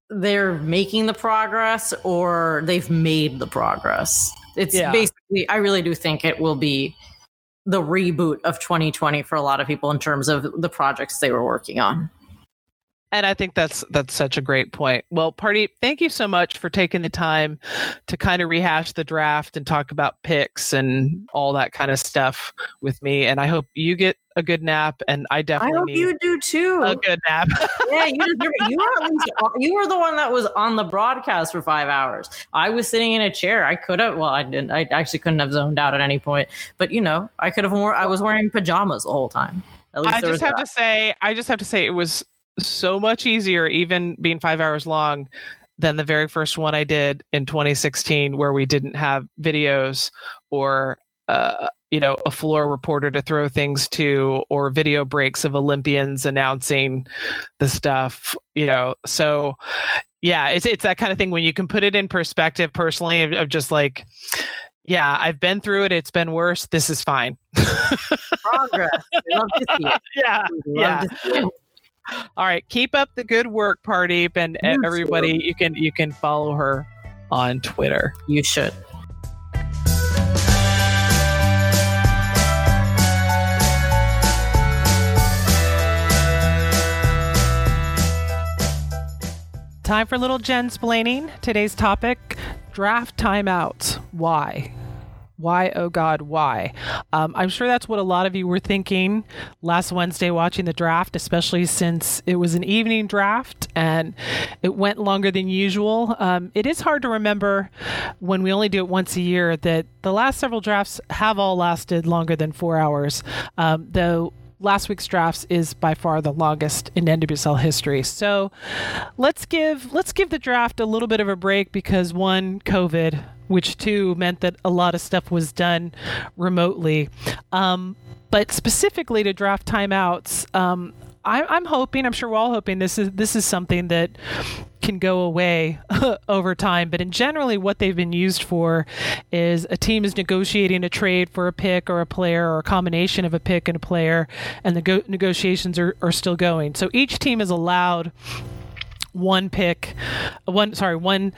they're making the progress or they've made the progress. It's Yeah. basically, I really do think it will be the reboot of 2020 for a lot of people in terms of the projects they were working on. And I think that's that's such a great point. Well, party, thank you so much for taking the time to kind of rehash the draft and talk about picks and all that kind of stuff with me. And I hope you get a good nap, and I I definitely hope need you do too. a good nap. yeah, you deserve it. You were at least you were the one that was on the broadcast for five hours. I was sitting in a chair. I could have. Well, I didn't. I actually couldn't have zoned out at any point. But you know, I could have. Wore, I was wearing pajamas the whole time. I just have that. to say, I just have to say, it was so much easier, even being five hours long, than the very first one I did in 2016, where we didn't have videos or, uh, you know, a floor reporter to throw things to, or video breaks of Olympians announcing the stuff. You know, so yeah, it's it's that kind of thing when you can put it in perspective. Personally, of, of just like. Yeah, I've been through it. It's been worse. This is fine. progress. We love to see it. yeah. We love to see it. All right, keep up the good work, Party, and too. everybody. You can you can follow her on Twitter. You should. Time for a little Jen's. Today's topic: draft timeouts. Why? Why, oh God, why? Um, I'm sure that's what a lot of you were thinking last Wednesday watching the draft, especially since it was an evening draft and it went longer than usual. Um, it is hard to remember when we only do it once a year that the last several drafts have all lasted longer than four hours, um, though last week's drafts is by far the longest in NWSL history. So let's give let's give the draft a little bit of a break because one COVID, which too meant that a lot of stuff was done remotely. Um, but specifically to draft timeouts, um, I, I'm hoping, I'm sure we're all hoping this is this is something that can go away over time. But in generally, what they've been used for is a team is negotiating a trade for a pick or a player or a combination of a pick and a player, and the go- negotiations are, are still going. So each team is allowed one pick, one sorry, one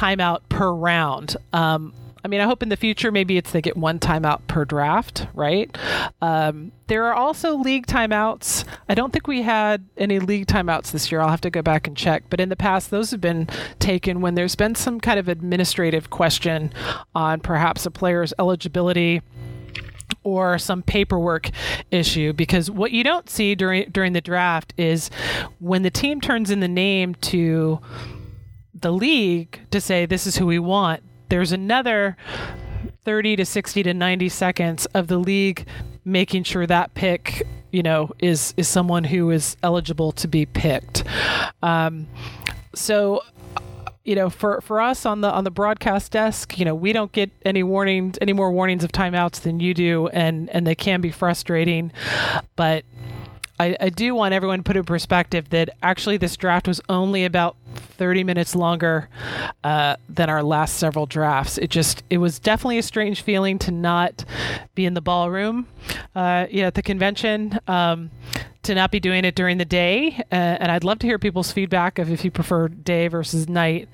timeout per round. Um, I mean, I hope in the future maybe it's they get one timeout per draft, right? Um, there are also league timeouts. I don't think we had any league timeouts this year. I'll have to go back and check. But in the past, those have been taken when there's been some kind of administrative question on perhaps a player's eligibility or some paperwork issue because what you don't see during during the draft is when the team turns in the name to the league to say this is who we want there's another 30 to 60 to 90 seconds of the league making sure that pick you know is is someone who is eligible to be picked um, so you know, for, for us on the on the broadcast desk, you know, we don't get any warnings, any more warnings of timeouts than you do, and and they can be frustrating. But I, I do want everyone to put in perspective that actually this draft was only about 30 minutes longer uh, than our last several drafts. It just it was definitely a strange feeling to not be in the ballroom, uh, yeah, at the convention. Um, to not be doing it during the day. Uh, and I'd love to hear people's feedback of if you prefer day versus night.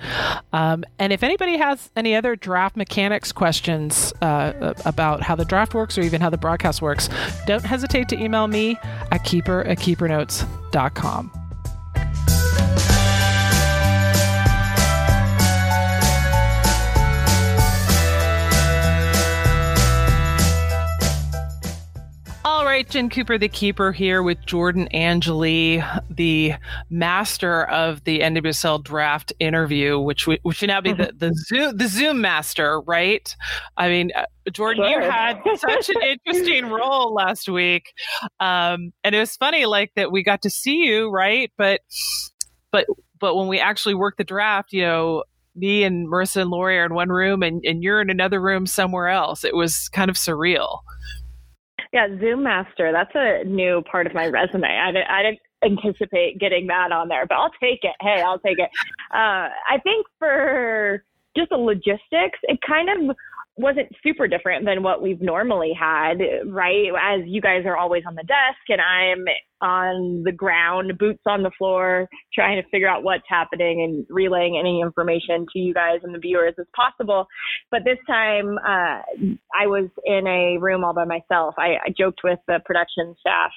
Um, and if anybody has any other draft mechanics questions uh, about how the draft works or even how the broadcast works, don't hesitate to email me at keeper at keepernotes.com. right, Jen Cooper, the keeper, here with Jordan Angeli, the master of the NWSL draft interview, which we, which should now be the the Zoom the Zoom master, right? I mean, uh, Jordan, you had such an interesting role last week, um, and it was funny, like that we got to see you, right? But but but when we actually worked the draft, you know. Me and Marissa and Lori are in one room, and, and you're in another room somewhere else. It was kind of surreal. Yeah, Zoom Master. That's a new part of my resume. I didn't, I didn't anticipate getting that on there, but I'll take it. Hey, I'll take it. Uh, I think for just the logistics, it kind of wasn't super different than what we've normally had, right? As you guys are always on the desk and I'm on the ground, boots on the floor, trying to figure out what's happening and relaying any information to you guys and the viewers as possible. But this time, uh, I was in a room all by myself. I, I joked with the production staff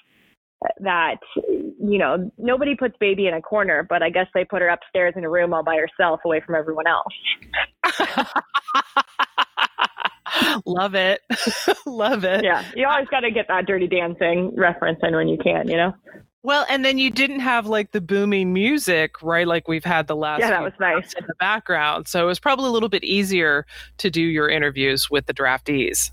that you know nobody puts baby in a corner but i guess they put her upstairs in a room all by herself away from everyone else Love it. Love it. Yeah. You always got to get that dirty dancing reference in when you can, you know? Well, and then you didn't have like the booming music, right? Like we've had the last Yeah, that was nice. in the background. So it was probably a little bit easier to do your interviews with the draftees.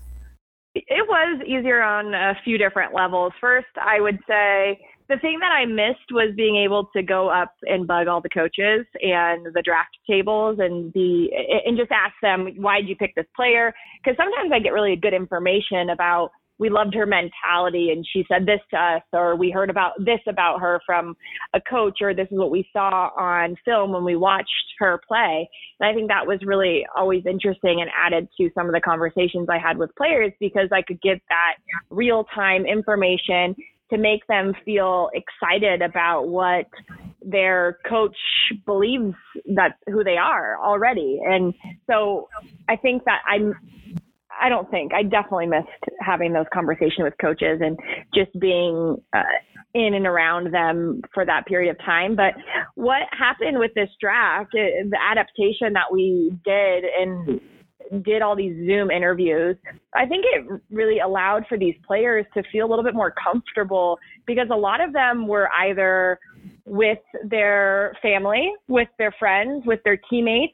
It was easier on a few different levels. First, I would say the thing that I missed was being able to go up and bug all the coaches and the draft tables and be and just ask them why did you pick this player? Because sometimes I get really good information about we loved her mentality and she said this to us or we heard about this about her from a coach or this is what we saw on film when we watched her play and i think that was really always interesting and added to some of the conversations i had with players because i could give that real time information to make them feel excited about what their coach believes that who they are already. And so I think that I'm I don't think I definitely missed having those conversations with coaches and just being uh, in and around them for that period of time. But what happened with this draft, the adaptation that we did and did all these Zoom interviews, I think it really allowed for these players to feel a little bit more comfortable because a lot of them were either with their family, with their friends, with their teammates,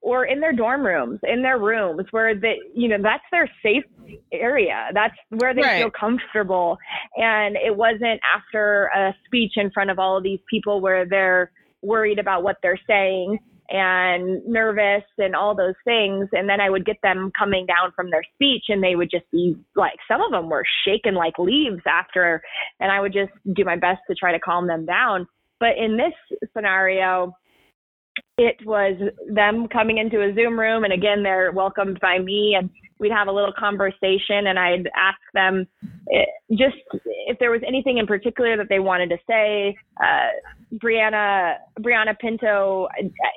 or in their dorm rooms, in their rooms where they, you know, that's their safe area. That's where they right. feel comfortable. And it wasn't after a speech in front of all of these people where they're worried about what they're saying and nervous and all those things. And then I would get them coming down from their speech and they would just be like, some of them were shaken like leaves after, and I would just do my best to try to calm them down. But in this scenario, it was them coming into a Zoom room, and again, they're welcomed by me, and we'd have a little conversation, and I'd ask them eh, just if there was anything in particular that they wanted to say. Uh, Brianna Brianna Pinto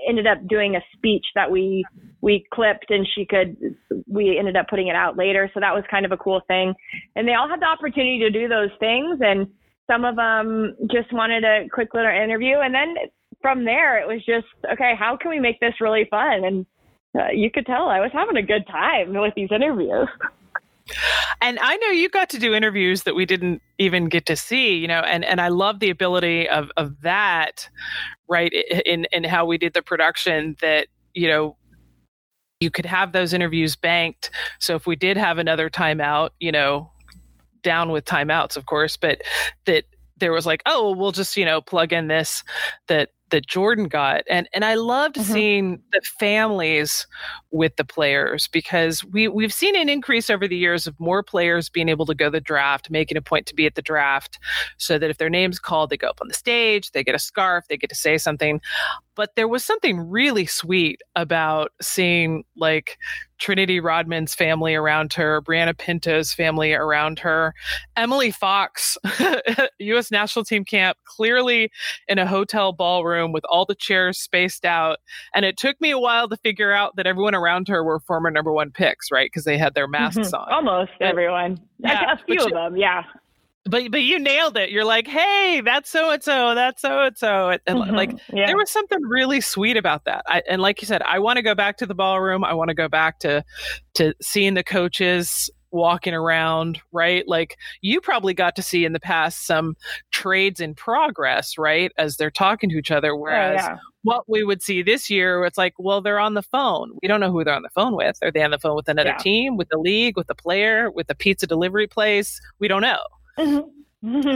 ended up doing a speech that we we clipped, and she could we ended up putting it out later, so that was kind of a cool thing. And they all had the opportunity to do those things, and some of them just wanted a quick little interview, and then from there, it was just, okay, how can we make this really fun? And uh, you could tell I was having a good time with these interviews. And I know you got to do interviews that we didn't even get to see, you know, and, and I love the ability of, of that, right, in, in how we did the production that, you know, you could have those interviews banked. So if we did have another timeout, you know, down with timeouts, of course, but that there was like, oh, we'll just, you know, plug in this that that Jordan got. And and I loved mm-hmm. seeing the families with the players because we we've seen an increase over the years of more players being able to go the draft, making a point to be at the draft so that if their name's called, they go up on the stage, they get a scarf, they get to say something. But there was something really sweet about seeing like Trinity Rodman's family around her, Brianna Pinto's family around her, Emily Fox, U.S. national team camp, clearly in a hotel ballroom with all the chairs spaced out. And it took me a while to figure out that everyone around her were former number one picks, right? Because they had their masks mm-hmm. on. Almost but, everyone. Yeah, a few of them, yeah but but you nailed it. You're like, hey, that's so and so, that's so and so, and like yeah. there was something really sweet about that. I, and like you said, I want to go back to the ballroom. I want to go back to to seeing the coaches walking around, right? Like you probably got to see in the past some trades in progress, right? As they're talking to each other. Oh, whereas yeah. what we would see this year, it's like, well, they're on the phone. We don't know who they're on the phone with. Are they on the phone with another yeah. team, with the league, with the player, with the pizza delivery place? We don't know. Mm-hmm.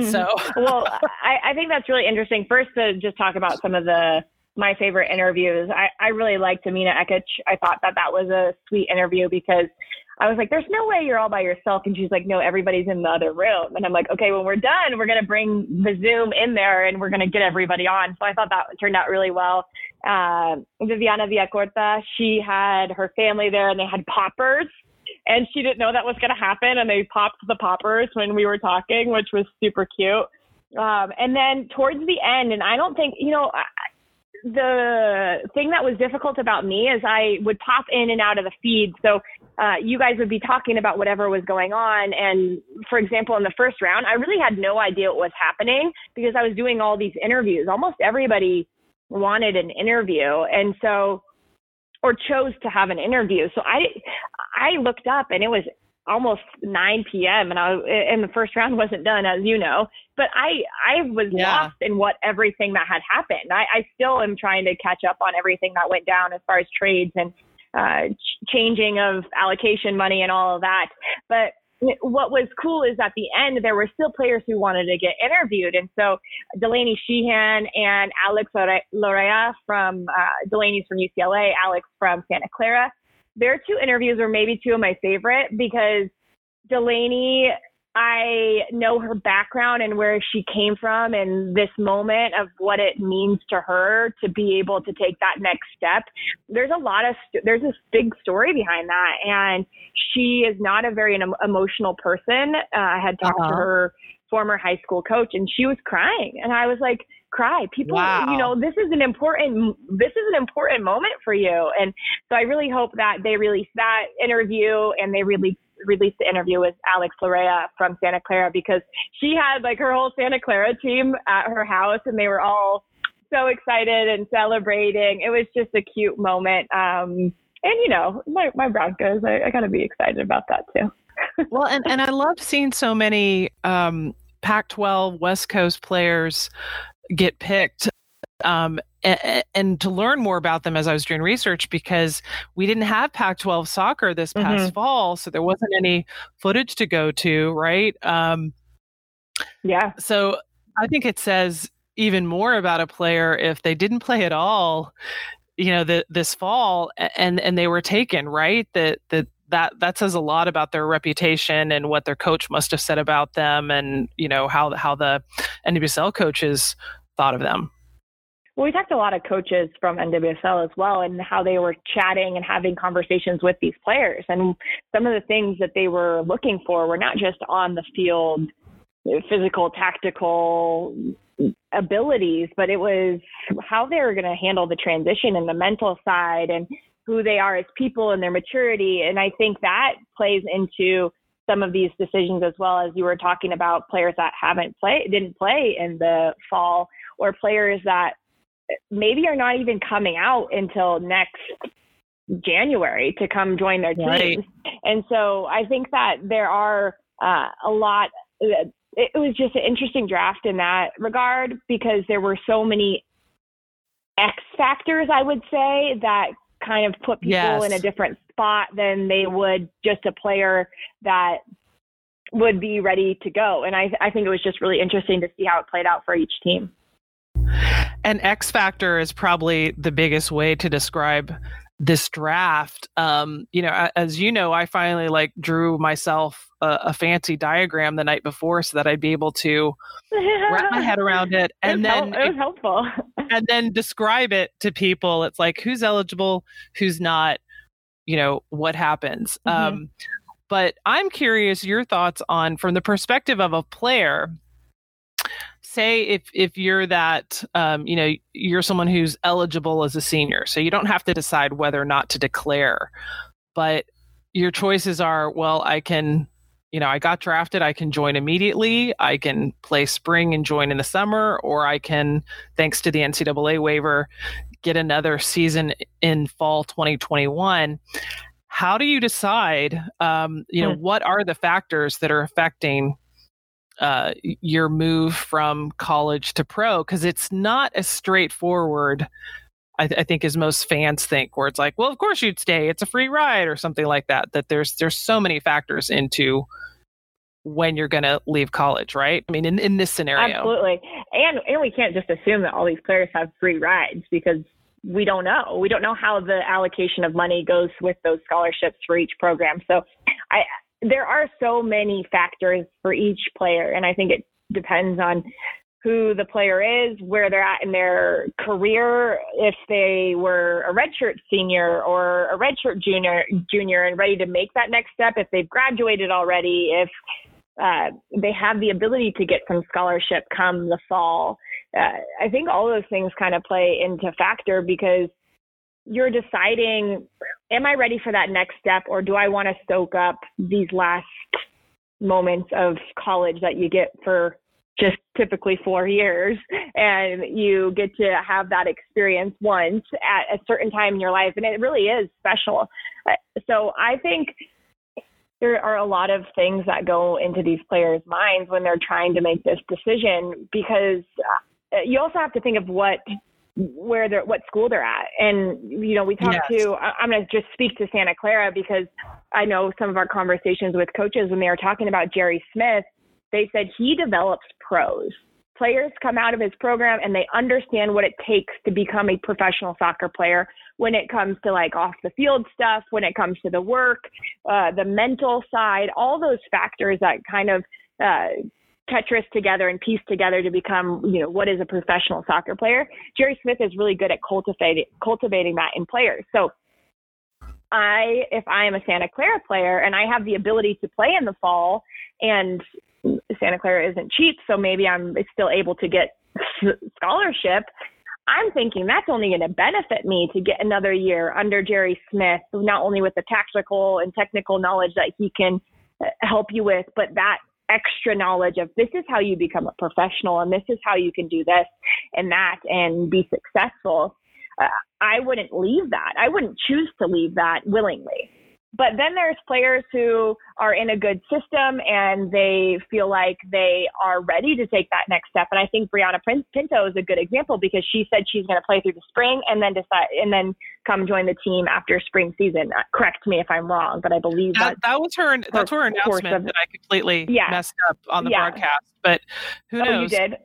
So, well, I, I think that's really interesting. First, to just talk about some of the my favorite interviews. I, I really liked Amina Ekic. I thought that that was a sweet interview because I was like, there's no way you're all by yourself. And she's like, no, everybody's in the other room. And I'm like, okay, when we're done, we're going to bring the Zoom in there and we're going to get everybody on. So I thought that turned out really well. Uh, Viviana Villacorta, she had her family there and they had poppers and she didn't know that was going to happen. And they popped the poppers when we were talking, which was super cute. Um, and then towards the end, and I don't think, you know, the thing that was difficult about me is I would pop in and out of the feed. So uh, you guys would be talking about whatever was going on. And for example, in the first round, I really had no idea what was happening because I was doing all these interviews. Almost everybody wanted an interview. And so, or chose to have an interview. So I, I looked up and it was almost 9 p.m. and I and the first round wasn't done as you know but I I was yeah. lost in what everything that had happened. I, I still am trying to catch up on everything that went down as far as trades and uh, ch- changing of allocation money and all of that. But what was cool is at the end there were still players who wanted to get interviewed. And so Delaney Sheehan and Alex Loera from uh, Delaney's from UCLA Alex from Santa Clara their two interviews were maybe two of my favorite because Delaney, I know her background and where she came from and this moment of what it means to her to be able to take that next step. There's a lot of, there's this big story behind that. And she is not a very emotional person. Uh, I had talked uh-huh. to her former high school coach and she was crying. And I was like, cry. People, wow. you know, this is an important, this is an important moment for you. And so I really hope that they release that interview and they really release the interview with Alex Loera from Santa Clara because she had like her whole Santa Clara team at her house and they were all so excited and celebrating. It was just a cute moment. Um, and you know, my, my Broncos, I, I gotta be excited about that too. well, and, and I love seeing so many um, Pac 12 West Coast players get picked um, and, and, to learn more about them as I was doing research because we didn't have Pac 12 soccer this past mm-hmm. fall. So there wasn't any footage to go to, right? Um, yeah. So I think it says even more about a player if they didn't play at all you know the, this fall and and they were taken right that that that that says a lot about their reputation and what their coach must have said about them and you know how how the NWSL coaches thought of them. Well, we talked to a lot of coaches from NWSL as well and how they were chatting and having conversations with these players. And some of the things that they were looking for were not just on the field, physical, tactical abilities, but it was how they were going to handle the transition and the mental side and who they are as people and their maturity. And I think that plays into some of these decisions as well as you were talking about players that haven't played, didn't play in the fall, or players that maybe are not even coming out until next January to come join their teams. Right. And so I think that there are uh, a lot. It was just an interesting draft in that regard because there were so many X factors, I would say, that kind of put people yes. in a different spot than they would just a player that would be ready to go. And I, I think it was just really interesting to see how it played out for each team. And X Factor is probably the biggest way to describe this draft. Um, you know, as you know, I finally like drew myself a, a, fancy diagram the night before so that I'd be able to wrap my head around it, and it then it was helpful, and then describe it to people. It's like who's eligible, who's not. You know what happens. Mm-hmm. Um, but I'm curious your thoughts on from the perspective of a player say if if you're that um, you know you're someone who's eligible as a senior so you don't have to decide whether or not to declare but your choices are well i can you know i got drafted i can join immediately i can play spring and join in the summer or i can thanks to the ncaa waiver get another season in fall 2021 how do you decide um, you know hmm. what are the factors that are affecting uh, your move from college to pro because it's not as straightforward. I, th- I, think as most fans think, where it's like, well, of course you'd stay; it's a free ride or something like that. That there's there's so many factors into when you're going to leave college, right? I mean, in, in this scenario, absolutely. And and we can't just assume that all these players have free rides because we don't know. We don't know how the allocation of money goes with those scholarships for each program. So I there are so many factors for each player, and I think it depends on who the player is, where they're at in their career, if they were a redshirt senior or a redshirt junior, junior, and ready to make that next step, if they've graduated already, if uh, they have the ability to get some scholarship come the fall. Uh, I think all those things kind of play into factor because you're deciding, am I ready for that next step, or do I want to soak up these last moments of college that you get for just typically four years and you get to have that experience once at a certain time in your life? And it really is special. Uh, so i think there are a lot of things that go into these players minds when they're trying to make this decision because uh, you also have to think of what where they're what school they're at and you know we talked yes. to i'm going to just speak to santa clara because i know some of our conversations with coaches when they were talking about jerry smith they said he develops pros. Players come out of his program and they understand what it takes to become a professional soccer player when it comes to like off the field stuff, when it comes to the work, uh, the mental side, all those factors that kind of uh, Tetris together and piece together to become, you know, what is a professional soccer player. Jerry Smith is really good at cultivating cultivating that in players. So I, if I am a Santa Clara player and I have the ability to play in the fall and Santa Clara isn't cheap, so maybe I'm still able to get scholarship. I'm thinking that's only going to benefit me to get another year under Jerry Smith, not only with the tactical and technical knowledge that he can uh, help you with, but that extra knowledge of this is how you become a professional and this is how you can do this and that and be successful. Uh, I wouldn't leave that. I wouldn't choose to leave that willingly. But then there's players who are in a good system and they feel like they are ready to take that next step. And I think Brianna Pinto is a good example because she said she's going to play through the spring and then decide and then come join the team after spring season. Uh, correct me if I'm wrong, but I believe that that was her. That's her announcement of, that I completely yeah, messed up on the yeah. broadcast. But who knows? Oh, you did.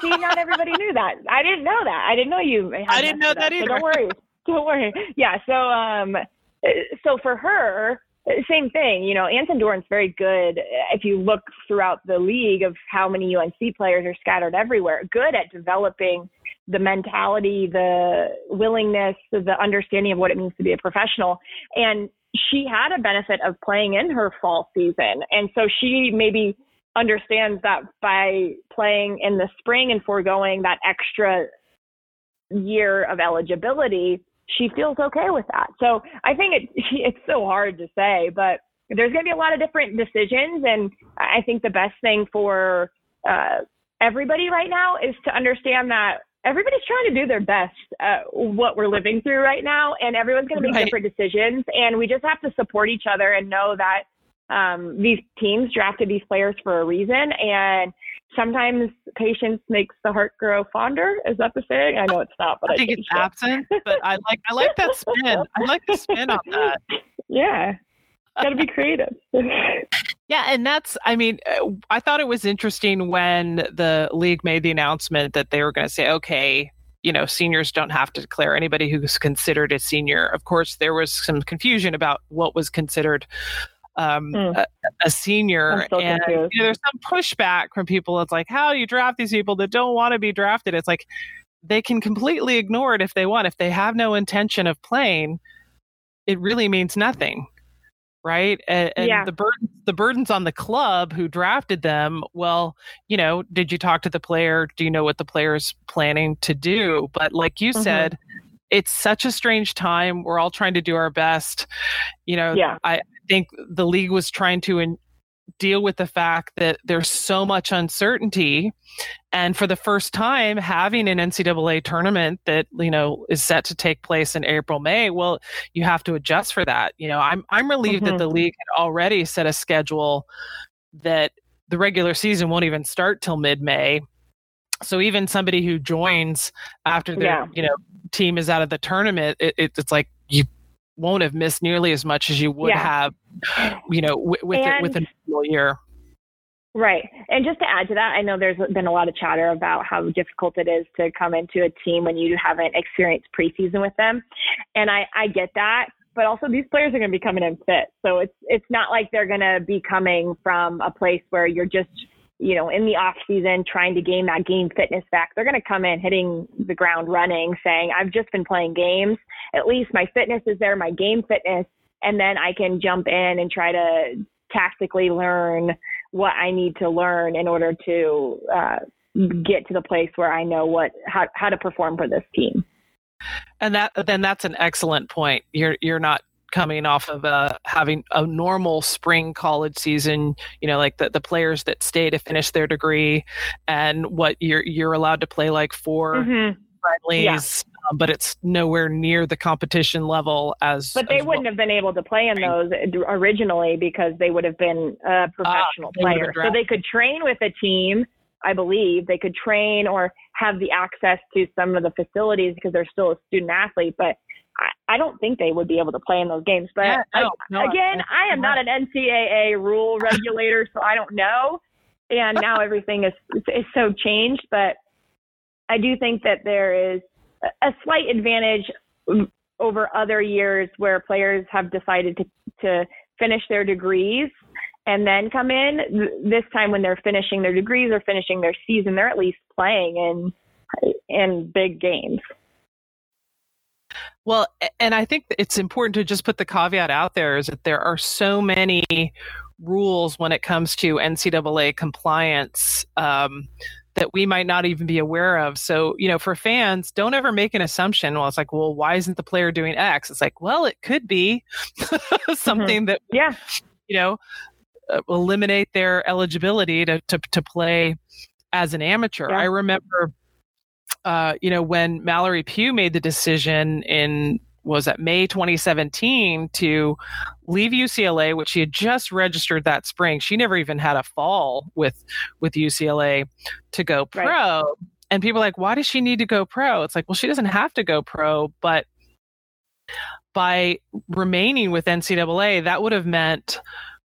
See, not everybody knew that. I didn't know that. I didn't know you. I didn't know that either. So don't worry. Don't worry. Yeah. So um so for her, same thing. You know, Anson Dorrance's very good. If you look throughout the league of how many UNC players are scattered everywhere, good at developing the mentality, the willingness, the understanding of what it means to be a professional. And she had a benefit of playing in her fall season. And so she maybe understands that by playing in the spring and foregoing that extra year of eligibility, she feels okay with that. So I think it, it's so hard to say, but there's going to be a lot of different decisions. And I think the best thing for uh, everybody right now is to understand that everybody's trying to do their best at what we're living through right now. And everyone's going to make right. different decisions. And we just have to support each other and know that um, these teams drafted these players for a reason. And sometimes patience makes the heart grow fonder. Is that the saying? I know it's not, but I, I think it's absent. But I like I like that spin. I like the spin on that. Yeah, got to be creative. yeah, and that's. I mean, uh, I thought it was interesting when the league made the announcement that they were going to say, okay. You know, seniors don't have to declare anybody who's considered a senior. Of course, there was some confusion about what was considered um, mm. a, a, senior. And you know, there's some pushback from people. It's like, how do you draft these people that don't want to be drafted? It's like they can completely ignore it if they want. If they have no intention of playing, it really means nothing. Right. And, and yeah. the burden the burden's on the club who drafted them. Well, you know, did you talk to the player? Do you know what the player's planning to do? But like you mm-hmm. said, it's such a strange time. We're all trying to do our best. You know, yeah. I, think the league was trying to in, deal with the fact that there's so much uncertainty and for the first time having an ncaa tournament that you know is set to take place in april may well you have to adjust for that you know i'm i'm relieved mm-hmm. that the league had already set a schedule that the regular season won't even start till mid-may so even somebody who joins after their yeah. you know team is out of the tournament it, it, it's like you won't have missed nearly as much as you would yeah. have, you know, w- with and, with a normal year. Right. And just to add to that, I know there's been a lot of chatter about how difficult it is to come into a team when you haven't experienced preseason with them. And I, I get that. But also these players are going to be coming in fit. So it's it's not like they're going to be coming from a place where you're just you know, in the off season trying to gain that game fitness back. They're going to come in hitting the ground running, saying, I've just been playing games. At least my fitness is there, my game fitness, and then I can jump in and try to tactically learn what I need to learn in order to uh, get to the place where I know what how how to perform for this team. And that then that's an excellent point. You're you're not coming off of uh, having a normal spring college season, you know, like the, the players that stay to finish their degree and what you're you're allowed to play like 4 mm-hmm. friendlies, yeah. um, but it's nowhere near the competition level as. But they as wouldn't well. have been able to play in those originally because they would have been a professional ah, player. So they could train with a team. I believe they could train or have the access to some of the facilities because they're still a student athlete, but I, don't think they would be able to play in those games. But yeah, no, no, again, I am not an NCAA rule regulator, so I don't know. And now everything is is so changed, but I do think that there is a slight advantage over other years where players have decided to to finish their degrees and then come in. This time, when they're finishing their degrees or finishing their season, they're at least playing in in big games. Well, and I think it's important to just put the caveat out there is that there are so many rules when it comes to NCAA compliance um, that we might not even be aware of. So, you know, for fans, don't ever make an assumption. Well, it's like, well, why isn't the player doing X? It's like, well, it could be something mm-hmm. that, yeah, you know, uh, eliminate their eligibility to, to, to play as an amateur. Yeah. I remember uh, you know, when Mallory Pugh made the decision in was that May 2017 to leave UCLA, which she had just registered that spring. She never even had a fall with with UCLA to go pro. Right. And people are like, why does she need to go pro? It's like, well, she doesn't have to go pro, but by remaining with NCAA, that would have meant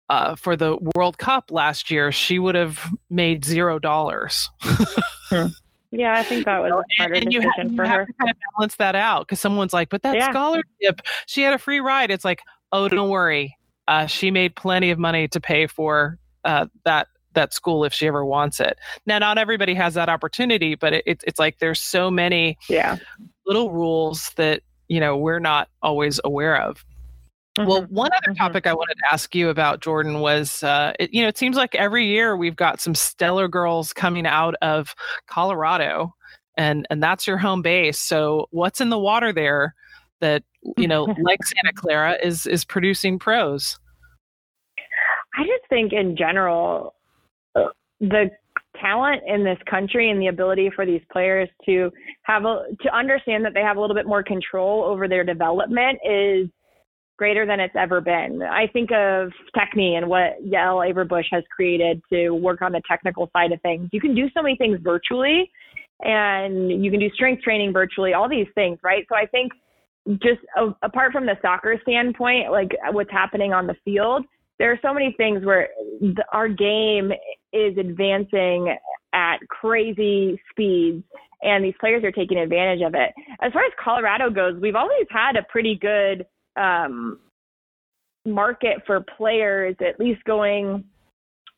uh, for the World Cup last year, she would have made zero dollars. Yeah, I think that was a harder and, and decision you have, for you her. Have to kind of balance that out because someone's like, "But that yeah. scholarship, she had a free ride." It's like, "Oh, don't worry, uh, she made plenty of money to pay for uh, that that school if she ever wants it." Now, not everybody has that opportunity, but it, it, it's like there's so many yeah little rules that you know we're not always aware of. Mm-hmm. Well, one other mm-hmm. topic I wanted to ask you about, Jordan, was uh, it, you know it seems like every year we've got some stellar girls coming out of Colorado, and and that's your home base. So what's in the water there that you know, like Santa Clara, is is producing pros? I just think in general, uh, the talent in this country and the ability for these players to have a to understand that they have a little bit more control over their development is greater than it's ever been. I think of Techne and what Yael Averbuch has created to work on the technical side of things. You can do so many things virtually and you can do strength training virtually, all these things, right? So I think just uh, apart from the soccer standpoint, like what's happening on the field, there are so many things where the, our game is advancing at crazy speeds and these players are taking advantage of it. As far as Colorado goes, we've always had a pretty good um, market for players, at least going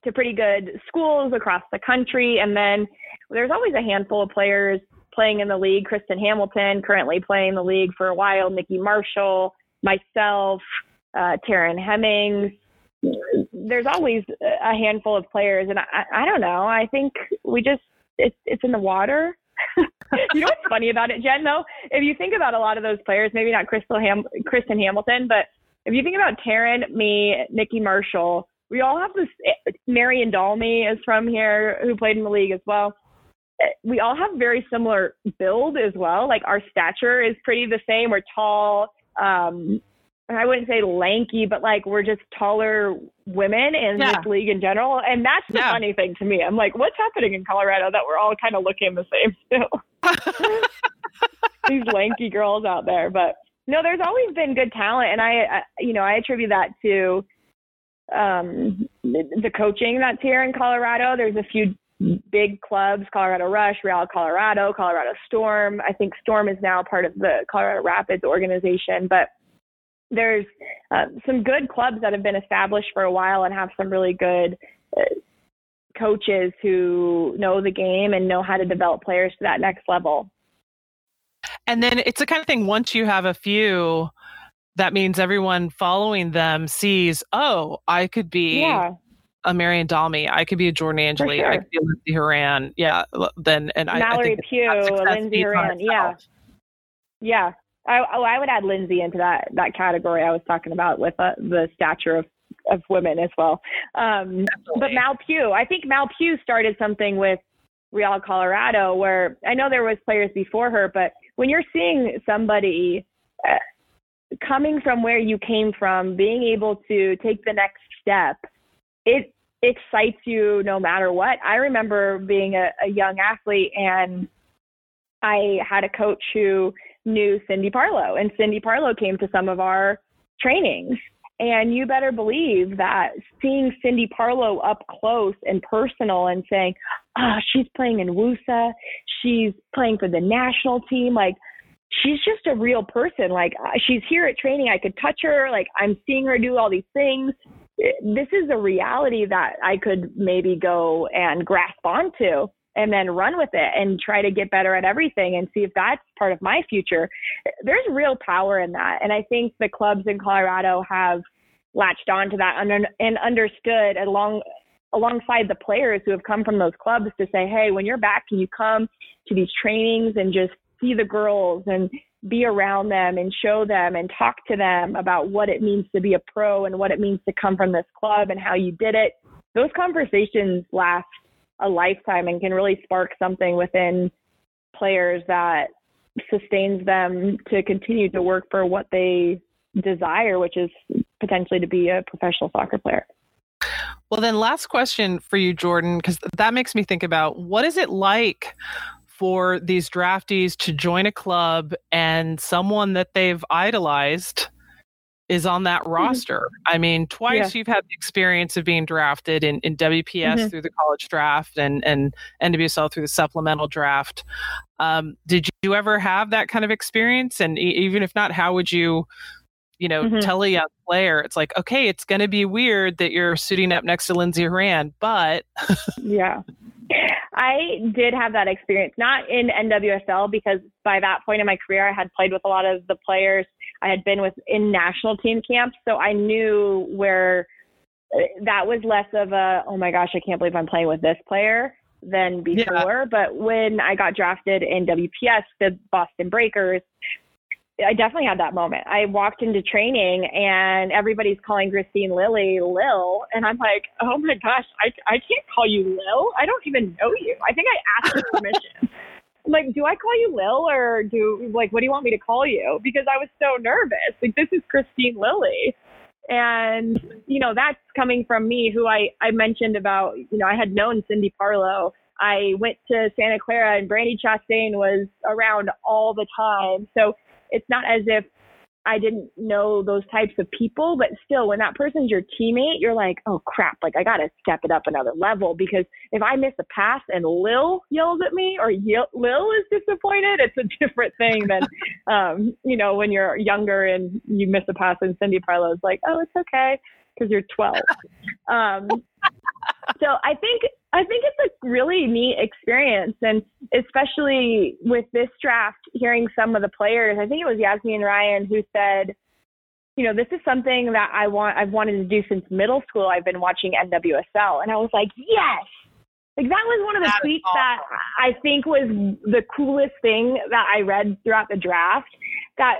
to pretty good schools across the country. And then there's always a handful of players playing in the league. Kristen Hamilton currently playing the league for a while. Nikki Marshall, myself, uh, Taryn Hemmings. There's always a handful of players, and I, I don't know. I think we just it's it's in the water. you know what's funny about it, Jen? Though, if you think about a lot of those players, maybe not Crystal Ham, Kristen Hamilton, but if you think about Taryn, me, Nikki Marshall, we all have this. Marian Dalmy is from here, who played in the league as well. We all have very similar build as well. Like our stature is pretty the same. We're tall. Um, I wouldn't say lanky, but like we're just taller women in yeah. this league in general. And that's the yeah. funny thing to me. I'm like, what's happening in Colorado that we're all kind of looking the same still? These lanky girls out there. But no, there's always been good talent. And I, I you know, I attribute that to um, the coaching that's here in Colorado. There's a few big clubs, Colorado Rush, Real Colorado, Colorado Storm. I think Storm is now part of the Colorado Rapids organization, but there's uh, some good clubs that have been established for a while and have some really good uh, coaches who know the game and know how to develop players to that next level. And then it's the kind of thing once you have a few, that means everyone following them sees, oh, I could be Yeah. a Marian Dalmy, I could be a Jordan Angeli, I could be a Lindsey Horan. Yeah. Then and I, I Mallory Pugh, Lindsey success Lindsey feeds on Horan, yeah. Yeah. I, oh, I would add Lindsey into that that category I was talking about with uh, the stature of of women as well. Um, but Mal Pugh, I think Mal Pugh started something with Real Colorado, where I know there was players before her, but when you're seeing somebody uh, coming from where you came from, being able to take the next step, it excites you no matter what. I remember being a, a young athlete and I had a coach who knew Cindy Parlow, and Cindy Parlow came to some of our trainings. And you better believe that seeing Cindy Parlow up close and personal and saying, oh, she's playing in WUSA, she's playing for the national team, like, she's just a real person. Like, she's here at training, I could touch her, like, I'm seeing her do all these things. This is a reality that I could maybe go and grasp onto and then run with it and try to get better at everything and see if that's part of my future. There's real power in that. And I think the clubs in Colorado have latched onto that and, and understood along alongside the players who have come from those clubs to say, hey, when you're back, can you come to these trainings and just see the girls and be around them and show them and talk to them about what it means to be a pro and what it means to come from this club and how you did it. Those conversations last a lifetime and can really spark something within players that sustains them to continue to work for what they desire, which is potentially to be a professional soccer player. Well, then, last question for you, Jordan, because that makes me think about what is it like for these draftees to join a club and someone that they've idolized is on that roster. I mean, twice you've had the experience of being drafted in, in WPS Mhm. through the college draft and, and NWSL through the supplemental draft. Um, did you ever have that kind of experience? And e- even if not, how would you, you know, Mhm. tell a young player, it's like, okay, it's going to be weird that you're suiting up next to Lindsey Horan, but Yeah. I did have that experience, not in NWSL because by that point in my career, I had played with a lot of the players. I had been with in national team camps, so I knew where that was less of a, oh my gosh, I can't believe I'm playing with this player than Yeah. before. But when I got drafted in WPS, the Boston Breakers, I definitely had that moment. I walked into training and everybody's calling Christine Lilly Lil, and I'm like, oh my gosh, I I can't call you Lil. I don't even know you. I think I asked for permission. I'm like, do I call you Lil or do like what do you want me to call you? Because I was so nervous. Like this is Christine Lilly. And you know that's coming from me, who I I mentioned about. You know I had known Cindy Parlow. I went to Santa Clara, and Brandy Chastain was around all the time. So it's not as if I didn't know those types of people, but still, when that person's your teammate, you're like, oh crap, like I got to step it up another level because if I miss a pass and Lil yells at me or Ye- Lil is disappointed, it's a different thing than, um, you know, when you're younger and you miss a pass and Cindy Parlow's like, oh, it's okay because you're 12. Um, so I think I think it's a really neat experience, and especially with this draft, hearing some of the players. I think it was Yazmeen Ryan who said, you know, this is something that I want. I've wanted to do since middle school. I've been watching NWSL, and I was like, yes. Like that was one of the That tweets that I think was the coolest thing that I read throughout the draft. That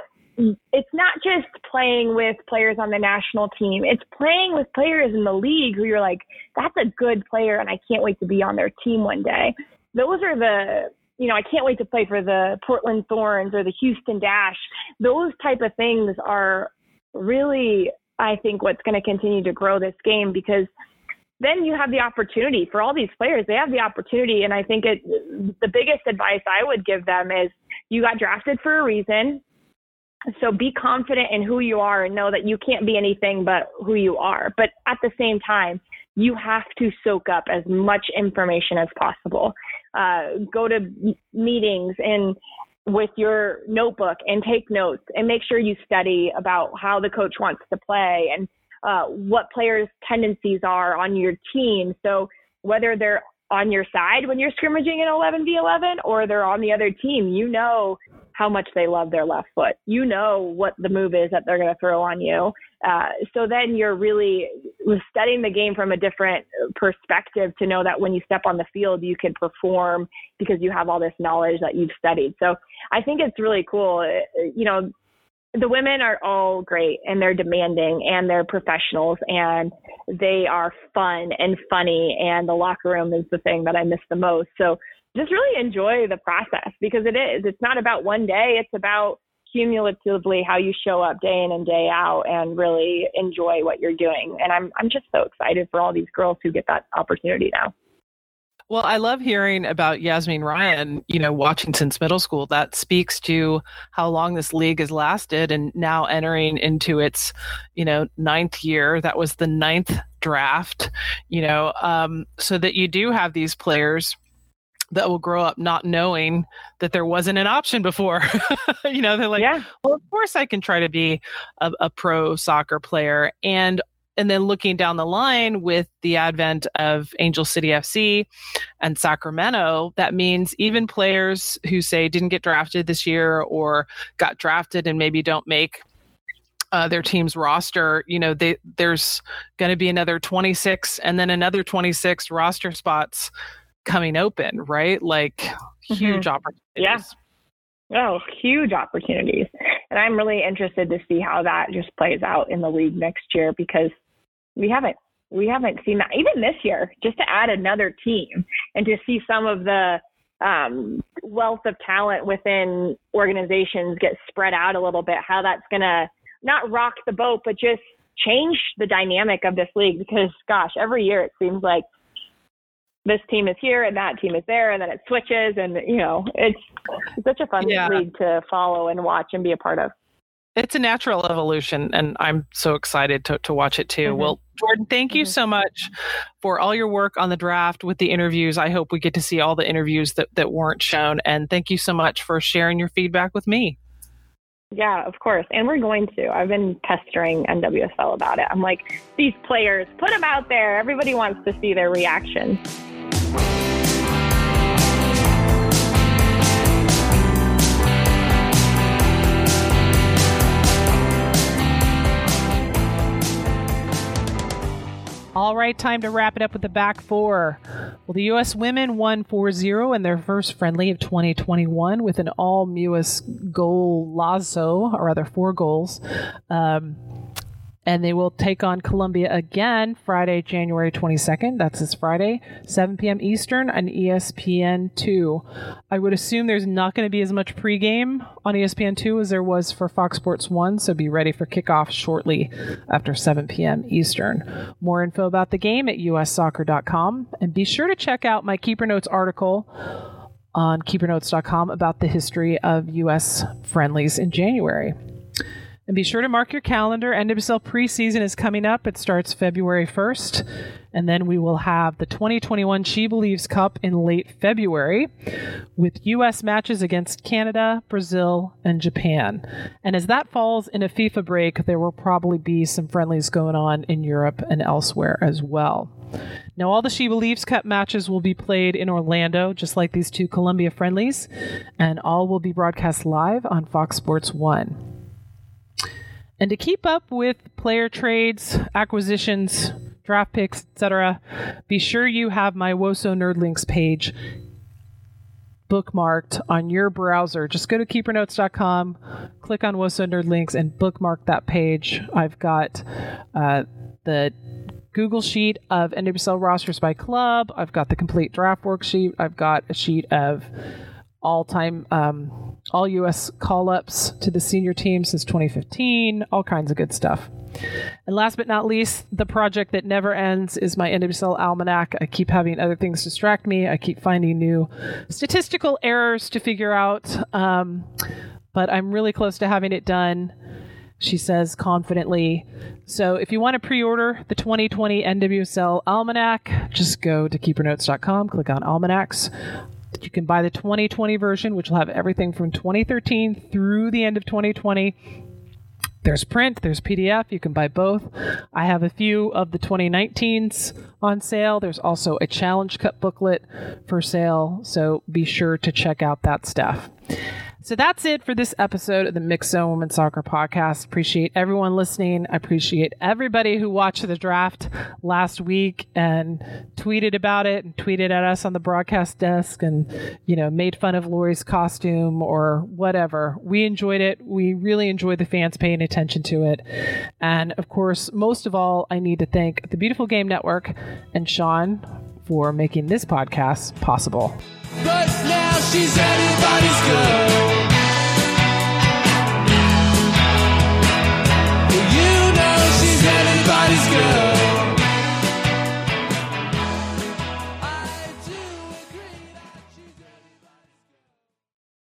it's not just playing with players on the national team. It's playing with players in the league who you're like, that's a good player and I can't wait to be on their team one day. Those are the, you know, I can't wait to play for the Portland Thorns or the Houston Dash. Those type of things are really, I think, what's going to continue to grow this game because then you have the opportunity for all these players. They have the opportunity. And I think it, the biggest advice I would give them is you got drafted for a reason. So be confident in who you are and know that you can't be anything but who you are. But at the same time, you have to soak up as much information as possible. Uh, go to meetings and with your notebook and take notes and make sure you study about how the coach wants to play and uh, what players' tendencies are on your team. So whether they're on your side when you're scrimmaging in 11v11 or they're on the other team, you know how much they love their left foot. You know what the move is that they're going to throw on you. Uh, so then you're really studying the game from a different perspective to know that when you step on the field, you can perform because you have all this knowledge that you've studied. So I think it's really cool. You know, the women are all great and they're demanding and they're professionals and they are fun and funny and the locker room is the thing that I miss the most. So just really enjoy the process because it is. It's not about one day, it's about cumulatively how you show up day in and day out and really enjoy what you're doing. And I'm I'm just so excited for all these girls who get that opportunity now. Well, I love hearing about Yazmeen Ryan, you know, watching since middle school. That speaks to how long this league has lasted and now entering into its, you know, ninth year. That was the ninth draft, you know, um, so that you do have these players that will grow up not knowing that there wasn't an option before. you know, they're like, yeah. well, of course I can try to be a, a pro soccer player. And and then looking down the line with the advent of Angel City FC and Sacramento, that means even players who say didn't get drafted this year or got drafted and maybe don't make uh, their team's roster, you know, they, there's going to be another 26 and then another 26 roster spots coming open, right? Like huge mm-hmm. opportunities. Yeah. Oh, huge opportunities. And I'm really interested to see how that just plays out in the league next year because we haven't we haven't seen that even this year, just to add another team and to see some of the um, wealth of talent within organizations get spread out a little bit, how that's gonna not rock the boat, but just change the dynamic of this league because gosh, every year it seems like this team is here and that team is there and then it switches and you know it's, such a fun yeah. league to follow and watch and be a part of it's a natural evolution and i'm so excited to, to watch it too mm-hmm. well jordan thank you mm-hmm. so much for all your work on the draft with the interviews i hope we get to see all the interviews that, that weren't shown and thank you so much for sharing your feedback with me yeah, of course. And we're going to. I've been pestering NWSL about it. I'm like, these players, put them out there. Everybody wants to see their reaction. All right, time to wrap it up with the back four. Well, the U.S. women won 4 0 in their first friendly of 2021 with an all Mewis goal lazo, or rather, four goals. Um, and they will take on Colombia again Friday, January 22nd. That's this Friday, 7 p.m. Eastern on ESPN 2. I would assume there's not going to be as much pregame on ESPN 2 as there was for Fox Sports 1, so be ready for kickoff shortly after 7 p.m. Eastern. More info about the game at ussoccer.com, and be sure to check out my Keeper Notes article on keepernotes.com about the history of U.S. friendlies in January. And be sure to mark your calendar. NWSL preseason is coming up. It starts February 1st. And then we will have the 2021 SheBelieves Cup in late February with U.S. matches against Canada, Brazil, and Japan. And as that falls in a FIFA break, there will probably be some friendlies going on in Europe and elsewhere as well. Now, all the SheBelieves Cup matches will be played in Orlando, just like these two Colombia friendlies, and all will be broadcast live on Fox Sports 1. And to keep up with player trades, acquisitions, draft picks, etc., be sure you have my WoSo Nerd Links page bookmarked on your browser. Just go to keepernotes.com, click on WoSo Nerd Links, and bookmark that page. I've got uh, the Google sheet of NWSL rosters by club. I've got the complete draft worksheet. I've got a sheet of all time, um, all U.S. call ups to the senior team since 2015, all kinds of good stuff. And last but not least, the project that never ends is my NWSL Almanac. I keep having other things distract me. I keep finding new statistical errors to figure out, um, but I'm really close to having it done. She says confidently. So, if you want to pre order the 2020 NWSL Almanac, just go to keepernotes.com, click on Almanacs. You can buy the 2020 version, which will have everything from 2013 through the end of 2020. There's print, there's PDF. You can buy both. I have a few of the 2019s on sale. There's also a Challenge Cup booklet for sale. So be sure to check out that stuff. So that's it for this episode of the Mixxed Zone Women's Soccer Podcast. Appreciate everyone listening. I appreciate everybody who watched the draft last week and tweeted about it and tweeted at us on the broadcast desk and, you know, made fun of Lori's costume or whatever. We enjoyed it. We really enjoyed the fans paying attention to it. And of course, most of all, I need to thank the Beautiful Game Network and Sean for making this podcast possible. She's anybody's girl. You know she's anybody's girl.